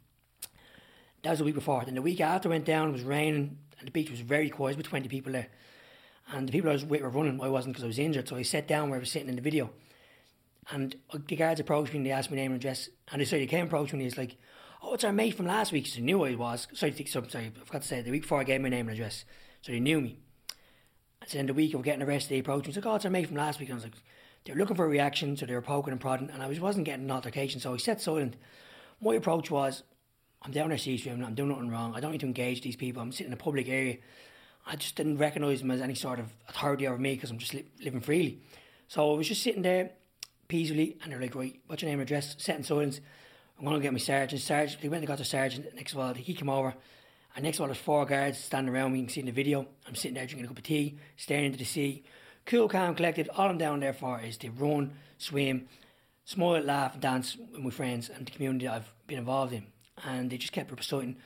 That was the week before. Then the week after I went down, it was raining, and the beach was very quiet. With twenty people there, and the people I was with were running. I wasn't because I was injured. So I sat down where I was sitting in the video. And uh, the guards approached me and they asked my name and address. And they said, they came approach me and he's like, "Oh, it's our mate from last week." So they knew I was. Sorry, so, sorry, I forgot to say the week before I gave my name and address, so they knew me. And so then the week of getting arrested, they approached me. He's like, "Oh, it's our mate from last week." And I was like, "They were looking for a reaction, so they were poking and prodding." And I was wasn't getting an altercation, so I sat silent. My approach was, "I'm down there sea swimming. I'm doing nothing wrong. I don't need to engage these people. I'm sitting in a public area." I just didn't recognise them as any sort of authority over me because I'm just li- living freely. So I was just sitting there peacefully, and they're like, right, what's your name and address? Set in silence. I'm going to get my sergeant. Sergeant, they went and got the sergeant. Next of all, he came over. And next of all, there's four guards standing around me. You can see in the video. I'm sitting there drinking a cup of tea, staring into the sea. Cool, calm, collected. All I'm down there for is to run, swim, smile, laugh, dance with my friends and the community I've been involved in. And they just kept reciting,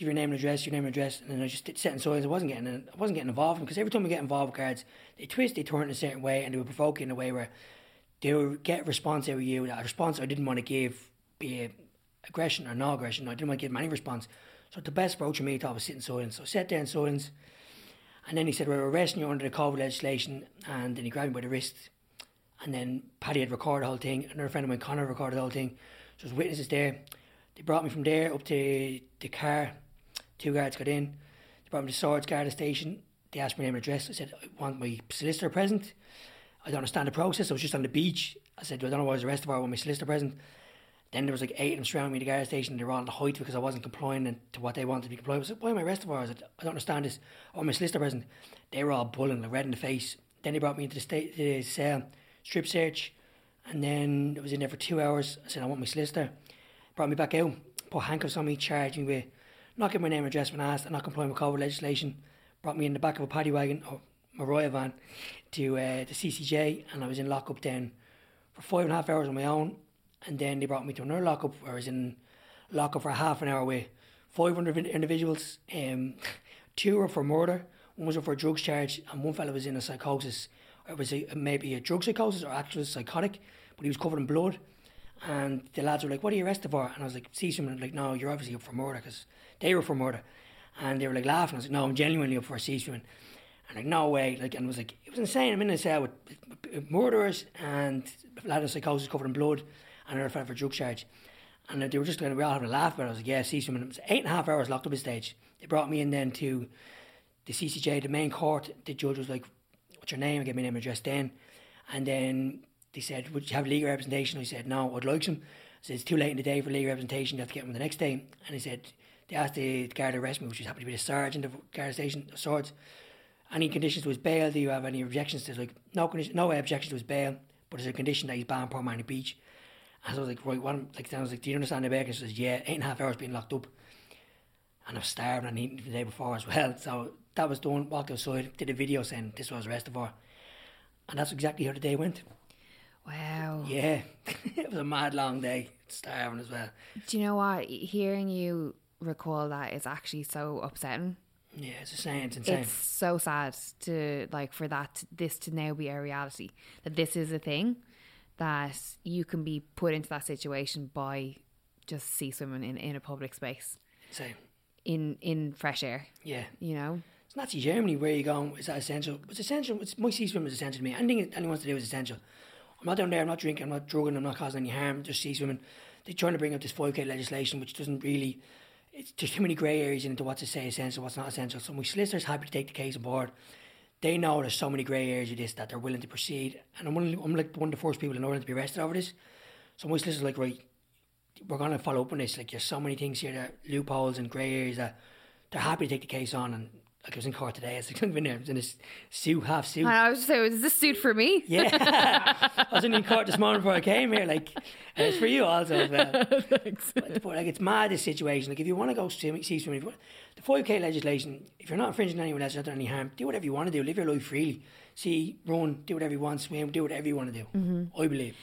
give your name and address, your name and address, and then I just did set in silence. I wasn't getting, I wasn't getting involved because every time we get involved with cards, they twist, they turn in a certain way, and they provoke you in a way where they would get a response out of you. That response I didn't want to give, be it aggression or no aggression. I didn't want to give any response. So the best approach for me I thought was sitting silence. So I sat there in silence, and then he said, "We're arresting you under the COVID legislation," and then he grabbed me by the wrist. And then Paddy had recorded the whole thing. Another friend of mine, Connor, recorded the whole thing. So there's witnesses there. They brought me from there up to the car. Two guards got in. They brought me to Swords Garda station. They asked my name and address. I said, I want my solicitor present. I don't understand the process. I was just on the beach. I said, I don't know why I was arrested for. I want my solicitor present. Then there was like eight of them surrounding me at the guard station. They were all in the height because I wasn't complying to what they wanted to be complied with. I said, why am I arrested for? I said, I don't understand this. Want my solicitor present. They were all bullying, like red in the face. Then they brought me into the, state, the cell, strip search. And then I was in there for two hours. I said, I want my solicitor. Brought me back out, put handcuffs on me, charged me with not giving my name and address when asked, and not complying with COVID legislation. Brought me in the back of a paddy wagon, or Mariah van, to uh, the CCJ, and I was in lockup then for five and a half hours on my own. And then they brought me to another lockup where I was in lockup for half an hour with 500 individuals. Um, two were for murder, one was for a drugs charge, and one fellow was in a psychosis. It was a, maybe a drug psychosis or actual psychotic, but he was covered in blood. And the lads were like, "What are you arrested for?" And I was like, "See someone." Like, "No, you're obviously up for murder," because they were for murder. And they were like laughing. I was like, "No, I'm genuinely up for a sea swimming." And like, no way. Like, and it was like, it was insane. I'm in a cell with, with murderers and a lad of psychosis covered in blood, and another fella for drug charge. And uh, they were just going, we all having a laugh it. I was like, yeah, swimming. It was eight and a half hours locked up at stage. They brought me in then to the CCJ, the main court. The judge was like, what's your name? I gave my name and address then. And then they said, would you have legal representation? I said, no, I'd like some. I said, it's too late in the day for legal representation. You have to get them the next day. And he said, they asked the guard to arrest me, which was happened to be the sergeant of guard station of swords. Any conditions to his bail? Do you have any objections to? Like, no condition, no objections to his bail, but there's a condition that he's banned from Manny Beach. And so I was like, right, am- Like, I was like, do you understand the bail? He says, yeah, eight and a half hours being locked up. And I was starving and eating the day before as well. So that was done, walked outside, did a video saying this was arrested for. And that's exactly how the day went. Wow. Yeah, it was a mad long day, starving as well. Do you know what? Hearing you recall that is actually so upsetting. Yeah, it's insane, it's insane. It's so sad to like for that this to now be a reality that this is a thing that you can be put into that situation by just sea swimming in, in a public space Same. in in fresh air. Yeah. You know. It's Nazi Germany. Where are you going? Is that essential? It's essential. It's, my sea swim is essential to me. Anything anyone wants to do is essential. I'm not down there. I'm not drinking. I'm not drugging. I'm not causing any harm. Just sea swimming. They're trying to bring up this 5k legislation, which doesn't really it's there's too many grey areas into what to say essential, what's not essential. So my solicitor's happy to take the case on board. They know there's so many grey areas of this that they're willing to proceed, and I'm one, I'm like one of the first people in Ireland to be arrested over this. So my solicitor's like, right, we're going to follow up on this. Like, there's so many things here, that loopholes and grey areas that they're happy to take the case on. And like, I was in court today. I was like, I've there. I was in this suit, half suit. I was just saying, is this suit for me? Yeah, I was in court this morning before I came here. Like, and it's for you also as well. Thanks. But, like, it's mad this situation. Like, if you want to go swim, sea swimming, the 5k legislation, if you're not infringing on anyone else, you're not doing any harm. Do whatever you want to do. Live your life freely. See, run, do whatever you want, swim, do whatever you want to do. Mm-hmm. I believe.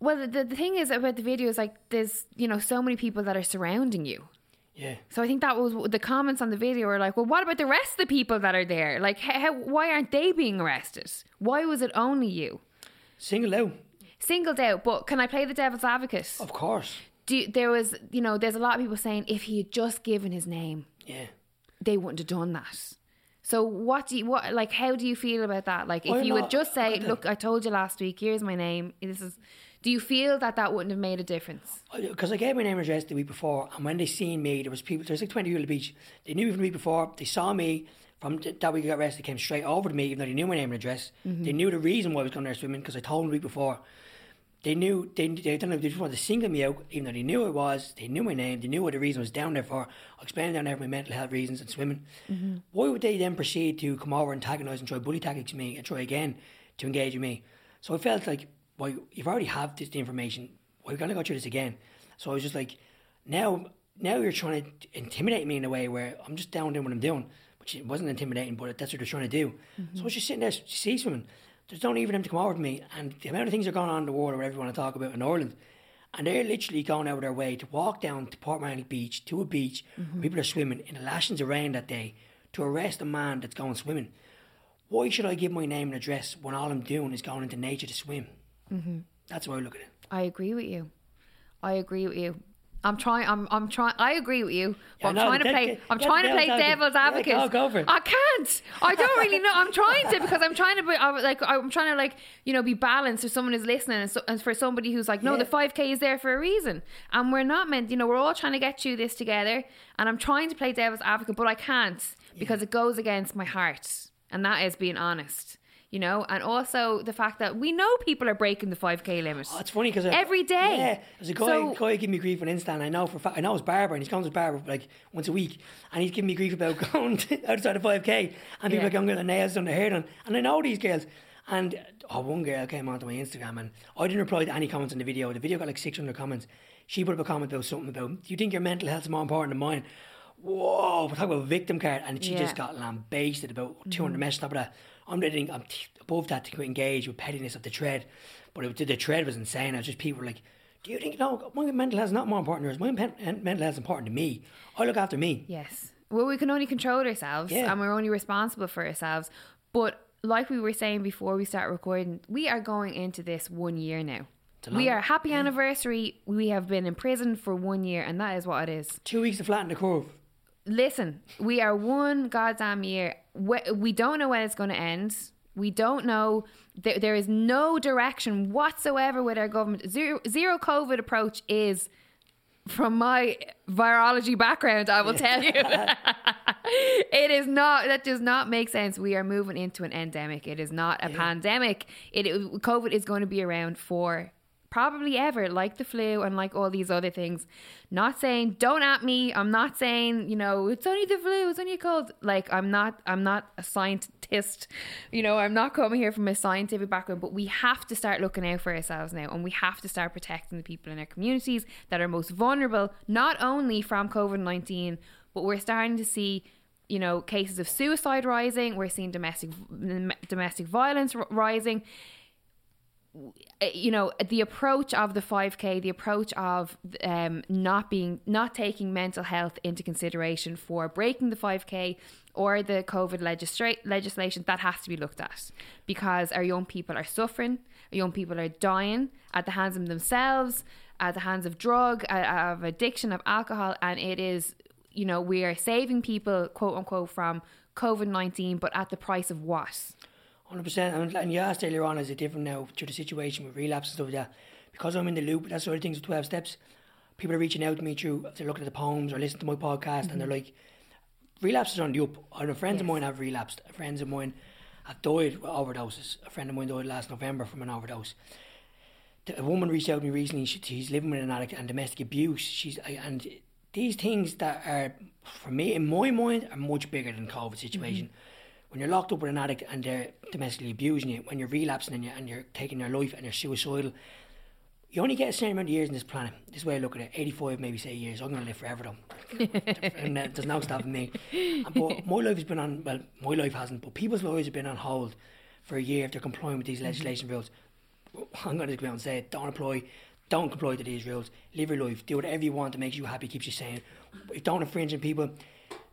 Well, the, the thing is about the video is like there's, you know, so many people that are surrounding you. Yeah. So I think that was the comments on the video were like, well, what about the rest of the people that are there? Like, how, why aren't they being arrested? Why was it only you? Single out, Singled out, but can I play the devil's advocate? of course. Do, you- there was, you know, there's a lot of people saying if he had just given his name, Yeah. they wouldn't have done that. So what do you what like? How do you feel about that? Like, if I'm you not- would just say, "Look, I told you last week. Here's my name. This is," do you feel that that wouldn't have made a difference? Because I gave my name and address the week before, and when they seen me, there was people. There was like twenty people at the beach. They knew me from the week before. They saw me from th- that week I got arrested. They came straight over to me, even though they knew my name and address. Mm-hmm. They knew the reason why I was going there swimming because I told them the week before. They knew they they don't know they just wanted to single me out, even though they knew I was. They knew my name. They knew what the reason I was down there for. I explained down there for my mental health reasons and swimming. Mm-hmm. Why would they then proceed to come over, and antagonise, and try bully tactics me, and try again to engage with me? So I felt like, well, you've already have this the information. We're gonna go through this again. So I was just like, now now you're trying to intimidate me in a way where I'm just down doing what I'm doing, which it wasn't intimidating, but that's what they're trying to do. Mm-hmm. So I was just sitting there, sea swimming. There's no need for them to come over to me, and the amount of things that are going on in the world, or whatever you want to talk about in Ireland, and they're literally going out of their way to walk down to Portmarnock Beach to a beach mm-hmm. where people are swimming in the lashings of rain that day to arrest a man that's going swimming. Why should I give my name and address when all I'm doing is going into nature to swim? Mm-hmm. That's why I look at it. I agree with you. I agree with you. I'm trying. I'm. I'm trying. I agree with you. But Yeah, I'm no, trying to play. get- I'm get trying to play devil's advocate. Yeah, go- go for it. I can't. I don't really know. I'm trying to because I'm trying to be I, like I'm trying to like you know be balanced. If someone is listening, and, so, and for somebody who's like, no, Yeah. the 5k is there for a reason, and we're not meant. You know, we're all trying to get you this together, and I'm trying to play devil's advocate, but I can't because it goes against my heart, and that is being honest. You know, and also the fact that we know people are breaking the 5k limit. Oh, it's funny because Every day. Yeah, there's a guy, So- guy giving me grief on Insta, and I know for a fact, I know his barber, and he's going to his barber like once a week, and he's giving me grief about going to, outside of 5k, and people Yeah. like, I'm getting their nails done, their hair done, and I know these girls. And oh, one girl came onto my Instagram, and I didn't reply to any comments on the video. The video got like 600 comments. She put up a comment about something about, do you think your mental health is more important than mine? Whoa, we're talking about victim card, and she Yeah. just got lambasted about 200 messages mm-hmm. on top of that. I'm letting, I'm t- above that to engage with pettiness of the thread, but it, the thread was insane. I was just people were like, "Do you think no, my mental health is not more important than yours? My mental health is important to me. I look after me." Yes. Well, we can only control ourselves Yeah. and we're only responsible for ourselves. But like we were saying before we start recording, we are going into this one year now. We are happy anniversary. We have been in prison for one year, and that is what it is. Two weeks to flatten the curve. Listen, we are one goddamn year. We, don't know when it's going to end. We don't know. There, there is no direction whatsoever with our government. Zero, zero COVID approach is, from my virology background, I will tell you, it is not. That does not make sense. We are moving into an endemic. It is not a pandemic. It, it COVID is going to be around for probably ever, like the flu and like all these other things. Not saying don't at me. I'm not saying you know it's only the flu. It's only a cold. Like I'm not. I'm not a scientist. You know I'm not coming here from a scientific background. But we have to start looking out for ourselves now, and we have to start protecting the people in our communities that are most vulnerable, not only from COVID nineteen, but we're starting to see you know cases of suicide rising. We're seeing domestic domestic violence rising you know the approach of the 5k the approach of um, not being not taking mental health into consideration for breaking the 5k or the covid legisla- legislation that has to be looked at. Because our young people are suffering our young people are dying at the hands of themselves at the hands of drug of addiction of alcohol and it is you know we are saving people quote unquote from covid-19 but at the price of what Hundred percent. And, and you asked earlier on, is it different now to the situation with relapse and stuff like that? Because I'm in the loop. That's the other things with twelve steps. people are reaching out to me through, they're looking at the poems or listening to my podcast and they're mm-hmm. like, relapses on the up. I know friends of Yes. mine have relapsed. Friends of mine have died with overdoses. A friend of mine died last November from an overdose. The- A woman reached out to me recently. She, she's living with an addict and domestic abuse. She's I- and these things that are for me in my mind are much bigger than COVID situation. Mm-hmm. When you're locked up with an addict and they're domestically abusing you, when you're relapsing and you're, and you're taking your life and you're suicidal, you only get a certain amount of years in this planet. This way I look at it. 85, maybe say years. I'm going to live forever though. and uh, there's no stopping me. And, But my life has been on, well, my life hasn't, but people's lives have been on hold for a year if they're complying with these legislation rules. I'm going to go out and say it. Don't apply, don't comply to these rules. Live your life. Do whatever you want that makes you happy, keeps you sane. If don't infringe on people,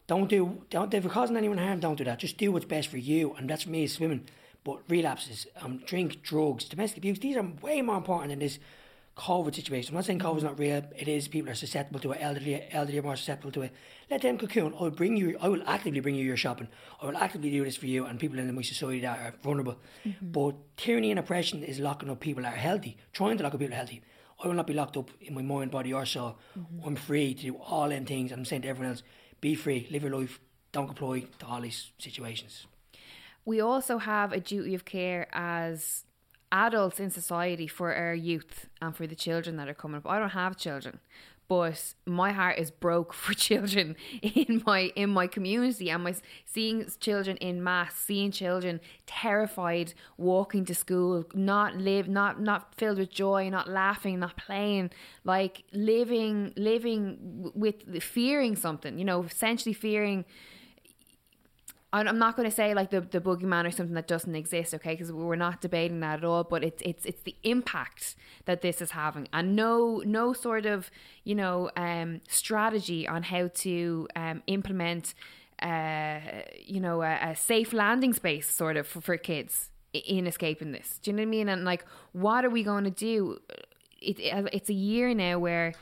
don't do, don't, if you're causing anyone harm, don't do that. Just do what's best for you. And that's for me is swimming. But relapses, um, drink, drugs, domestic abuse, these are way more important than this COVID situation. I'm not saying COVID's not real. It is. People are susceptible to it. Elderly, elderly are more susceptible to it. Let them cocoon. I will bring you. I will actively bring you your shopping. I will actively do this for you and people in my society that are vulnerable. But tyranny and oppression is locking up people that are healthy. Trying to lock up people that are healthy. I will not be locked up in my mind, body, or soul. I'm free to do all them things. I'm saying to everyone else, be free, live your life. Don't comply to all these situations. we also have a duty of care as adults in society for our youth and for the children that are coming up. I don't have children, but my heart is broke for children in my in my community. And my seeing children in mass, seeing children terrified walking to school, not live not not filled with joy, not laughing, not playing, like living living with fearing something, you know, essentially fearing I'm not going to say like the the boogeyman or something that doesn't exist, okay? Because we're not debating that at all. But it's it's it's the impact that this is having, and no no sort of you know um, strategy on how to um, implement uh, you know a, a safe landing space sort of for, for kids in escaping this. Do you know what I mean? And like, what are we going to do? It, it it's a year now where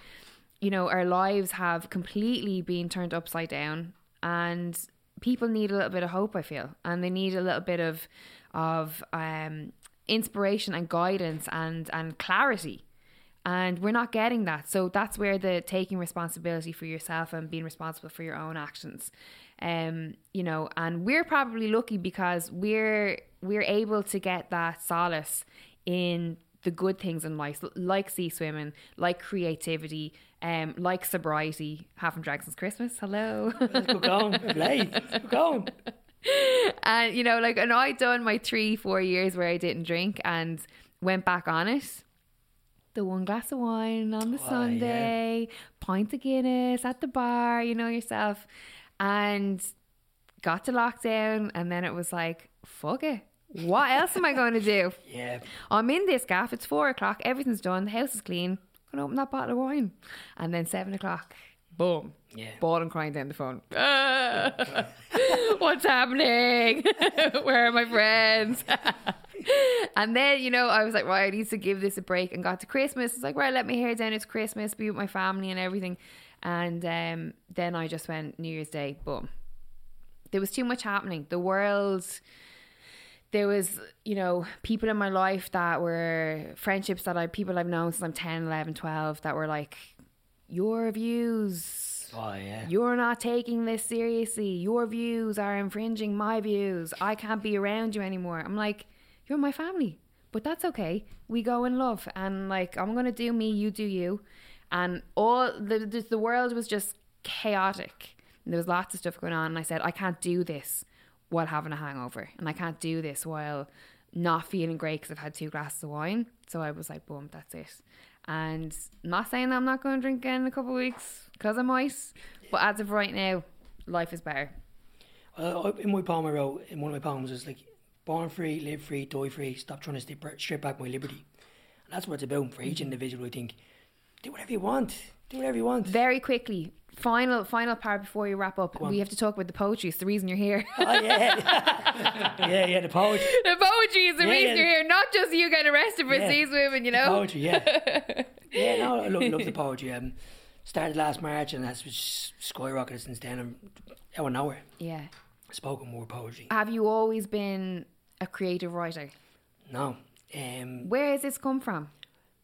you know our lives have completely been turned upside down and people need a little bit of hope i feel and they need a little bit of of um inspiration and guidance and and clarity. And we're not getting that. So that's where the taking responsibility for yourself and being responsible for your own actions um you know and we're probably lucky because we're we're able to get that solace in the good things in life, like sea swimming, like creativity, um, like sobriety. Haven't drank since Christmas. Hello. Let's go going. Let's go going. and you know, like, and I'd done my three, four years where I didn't drink and went back on it. The one glass of wine on the Oh, Sunday, pint of Guinness at the bar, you know yourself, and got to lockdown, and then it was like, fuck it. What else am I going to do? Yeah. I'm in this gaff. It's four o'clock. Everything's done. The house is clean. Gonna open that bottle of wine, and then seven o'clock, boom, Yeah. bawling, crying down the phone. Ah, what's happening? Where are my friends? and then you know I was like, right, I need to give this a break. And got to Christmas. It's like, right, let me hair down. It's Christmas. Be with my family and everything. And um, then I just went New Year's Day. Boom. There was too much happening. The world there was you know people in my life that were friendships that I people I've known since I'm 10 11 12 that were like your views Oh, yeah. you're not taking this seriously. Your views are infringing my views. I can't be around you anymore. I'm like you're my family but that's okay. We go in love and like I'm gonna do me you do you. And all the the, the world was just chaotic. And there was lots of stuff going on and I said I can't do this while having a hangover and I can't do this while not feeling great because I've had two glasses of wine so I was like boom that's it and not saying that I'm not going to drink again in a couple of weeks because I might but as of right now life is better Well, in my poem I wrote, in one of my poems, it's like, born free, live free, die free, stop trying to strip, strip back my liberty. And that's what it's about for each mm-hmm. individual, I think. Do whatever you want. Do whatever you want. very quickly final final part before you wrap up we have to talk about the poetry it's the reason you're here oh, yeah. yeah, yeah, the poetry. the poetry is the Yeah, reason yeah. you're here not just you getting arrested for Yeah. sea swimming you The know poetry, yeah. yeah, no, I love, love the poetry. Um, started last March and that's just skyrocketed since then. I'm out of nowhere. yeah Spoken word poetry. have you always been a creative writer No. Um, where has this come from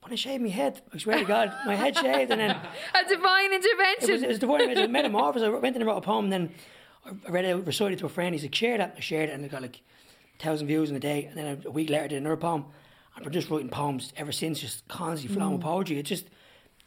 when I shaved my head, I swear to God, my head shaved, and then A divine intervention. it was. It was a metamorphosis. I went in and wrote a poem, and then I read it, recited it to a friend. He said, "Share that." I shared it, and it got like thousand views in a day. And then a week later, I did another poem. I've been just writing poems ever since, just constantly flowing with mm. poetry. It's just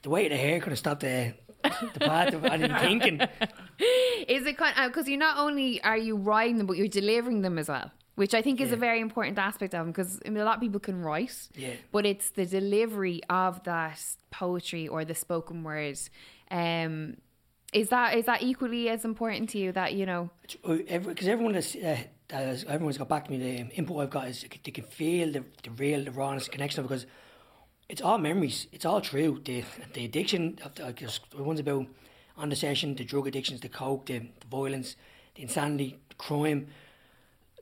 the weight of the hair kind of stopped the the path of anything thinking. Is it kind because uh, you're not only are you writing them, but you're delivering them as well, which I think is a very important aspect of them. Because I mean, a lot of people can write, Yeah. but it's the delivery of that poetry or the spoken word. Um, is that is that equally as important to you? That you know, because everyone that's, uh, has, everyone's got back to me. The input I've got is they can feel the, the real, the rawness connection because it's all memories. It's all true. The the addiction of the, the ones about on the session, the drug addictions, the coke, the, the violence, the insanity, the crime,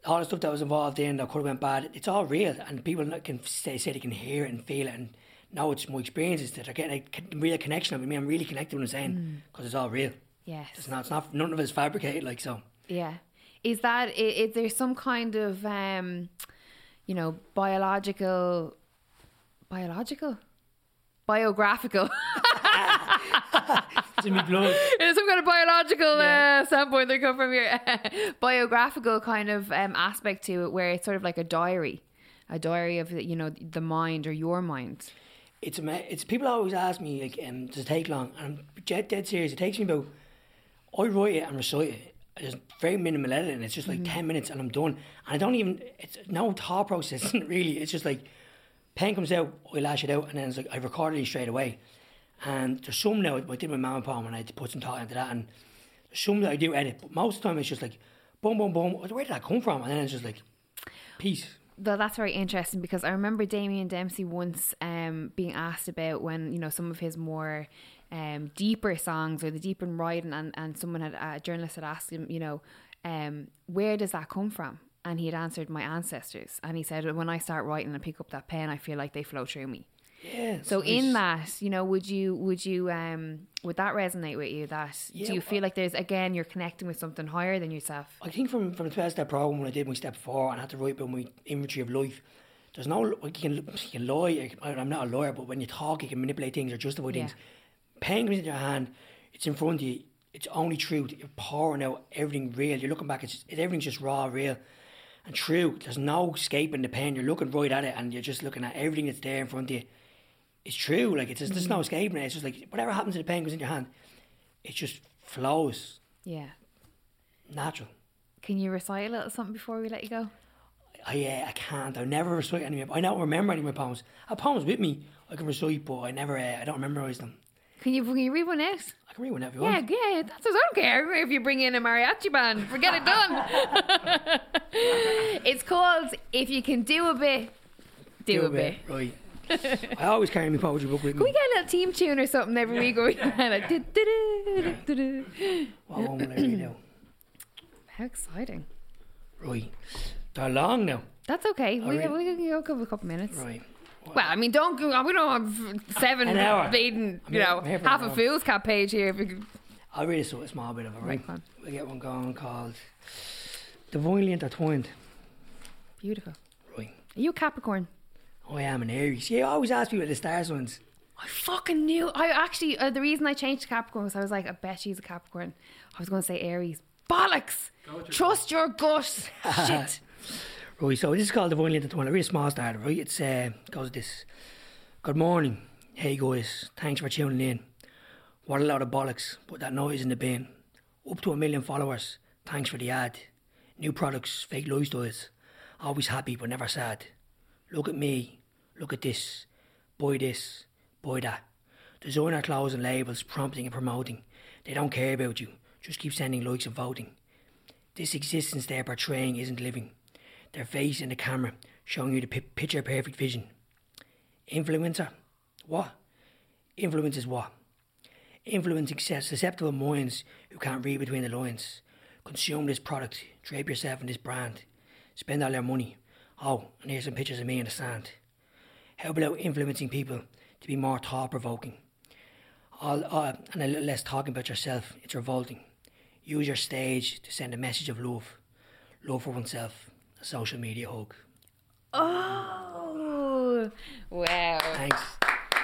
all the stuff that was involved in that could have went bad. It's all real, and people can say, say they can hear it and feel it. And now it's my experiences that are getting a real connection. I mean, I'm really connected with what I'm saying because it's all real. yes, It's not. It's not. None of it's fabricated. Like so. Yeah. Is that is, is there some kind of um you know biological biological biographical It's blood. Some kind of biological Yeah. uh, standpoint that come from your biographical kind of um, aspect to it where it's sort of like a diary a diary of you know the mind or your mind. It's it's people always ask me like um, does it take long? And I'm dead, dead serious. It takes me about I write it and recite it. There's very minimal editing it's just like 10 minutes and I'm done. And I don't even it's no thought process really. It's just like pen comes out I lash it out and then it's like I record it straight away and there's some now I did my mama poem and I had to put some thought into that and there's some that I do edit but most of the time it's just like boom boom boom where did that come from and then it's just like peace Though that's very interesting because I remember Damien Dempsey once um, being asked about when you know some of his more um, deeper songs or the deep in writing, and, and someone had a journalist had asked him, you know, um, where does that come from? And he had answered, my ancestors. And he said, when I start writing and pick up that pen, I feel like they flow through me. Yeah So it's in that, you know, would you would you um would that resonate with you? That Yeah, do you feel like there's again you're connecting with something higher than yourself? I think from from the 12 step program when I did my step four and I had to write about my inventory of life, there's no like you can you can lie. I'm not a lawyer, but when you talk, you can manipulate things or justify things. Pen comes in your hand, it's in front of you. It's only truth. You're pouring out everything real. You're looking back. It's everything's just raw, real, and true. There's no escaping the pen. You're looking right at it, and you're just looking at everything that's there in front of you. It's true. Like it's just, there's no escaping it. It's just like whatever happens to the pen goes in your hand. It just flows Yeah. natural. Can you recite a little something before we let you go? I, yeah, I can't. I never recite any. of my- I don't remember any of my poems. I have poems with me. I can recite, but I never. Uh, I don't memorize them. Can you can you read one out? I can read one if you Yeah, want. yeah. yeah. That's I don't care if you bring in a mariachi band. Forget it done. it's called "If You Can Do a Bit, Do, a Bit." Right. I always carry my poetry book with me. Can we me. get a little team tune or something every week? We du. What one will I read out? How exciting! Right. They're long now. That's okay. We, read- we can go a couple minutes. Right. Well, I mean, don't go. We don't have seven An hour. bleeding, you know, I'm here half a hour. fool's cap page here. If we could, I'll read a sort of small bit of it, right? Right, We get one going called Divinely Intertwined. beautiful. Right. Are you a Capricorn? I am an Aries. Yeah, I always ask people the stars ones. I fucking knew. I actually, uh, the reason I changed to Capricorn was I was like, I bet she's a Capricorn. I was going to say Aries. Bollocks! Trust your gut. Shit. Right, so this is called Divinely Intertwined. A really small starter, right? It's uh, goes this. Good morning. Hey guys, thanks for tuning in. What a lot of bollocks. Put that noise in the bin. Up to a million followers. Thanks for the ad. New products, fake lifestyles. Always happy but never sad. Look at me. Look at this. Buy this. Buy that. Designer clothes and labels prompting and promoting. They don't care about you. Just keep sending likes and voting. This existence they're portraying isn't living. Their face in the camera showing you the pi- picture perfect vision. Influencer? What? Influence is what? Influencing susceptible minds who can't read between the lines. Consume this product, drape yourself in this brand, spend all their money. Oh, and here's some pictures of me in the sand. How about influencing people to be more thought provoking? All, uh, and a little less talking about yourself. It's revolting. Use your stage to send a message of love. Love for oneself. A social media hug. Oh, wow. Thanks.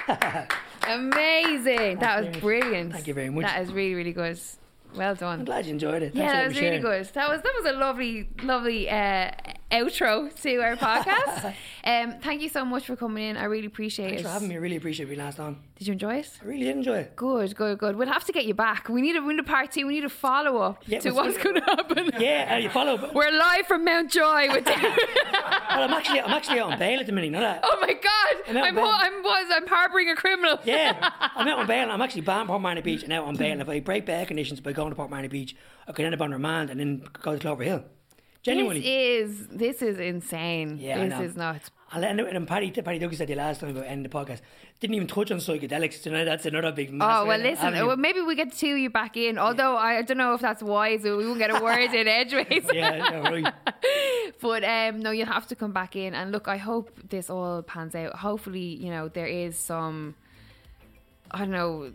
Amazing. That was brilliant. Thank you very much. That is really, really good. Well done. I'm glad you enjoyed it. Yeah, that was really good. That was that was a lovely, lovely uh, outro to our podcast. um, thank you so much for coming in. I really appreciate Thanks it. for having me. I really appreciate being last on. Did you enjoy it? I really did enjoy it. Good, good, good. We'll have to get you back. We need a, we need a part two. We need a follow up Yeah, to what's going to happen. Yeah, uh, you follow. Well, We're live from Mountjoy with David. I'm actually, I'm actually out on bail at the minute. You know that? oh my God! I'm I'm, ho- I'm was I'm harboring a criminal. Yeah, I'm out on bail. I'm actually banned Portmarnock Beach and out on bail. And if I break bail conditions by going to Portmarnock Beach, I could end up on remand and then go to Cloverhill. Genuinely. This is this is insane. Yeah, this know. is nuts. I'll end it, and Paddy, Paddy Douglas said the last time about ending the podcast. Didn't even touch on psychedelics tonight. That's another big. Oh well, listen. Well, maybe we get of you back in. Although I, I don't know if that's wise. We won't get a word in edgeways. yeah, yeah, right. But um, no, you'll have to come back in. And look, I hope this all pans out. Hopefully, you know there is some. I don't know.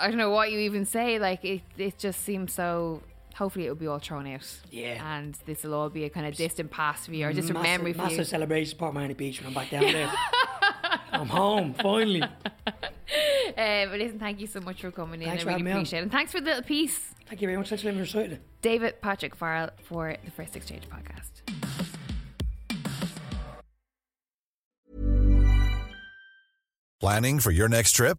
I don't know what you even say. Like it, it just seems so. Hopefully, it'll be all thrown out. Yeah. And this will all be a kind of distant past for you, or just a massive, memory for massive you. celebration, Portmarnock Beach when I'm back down there. I'm home finally. Um, but listen, thank you so much for coming in. Thanks I for really having me on. it. And thanks for the little piece. Thank you very much. Thanks for letting me recite it. David Patrick Farrell for the First Exchange podcast. Planning for your next trip?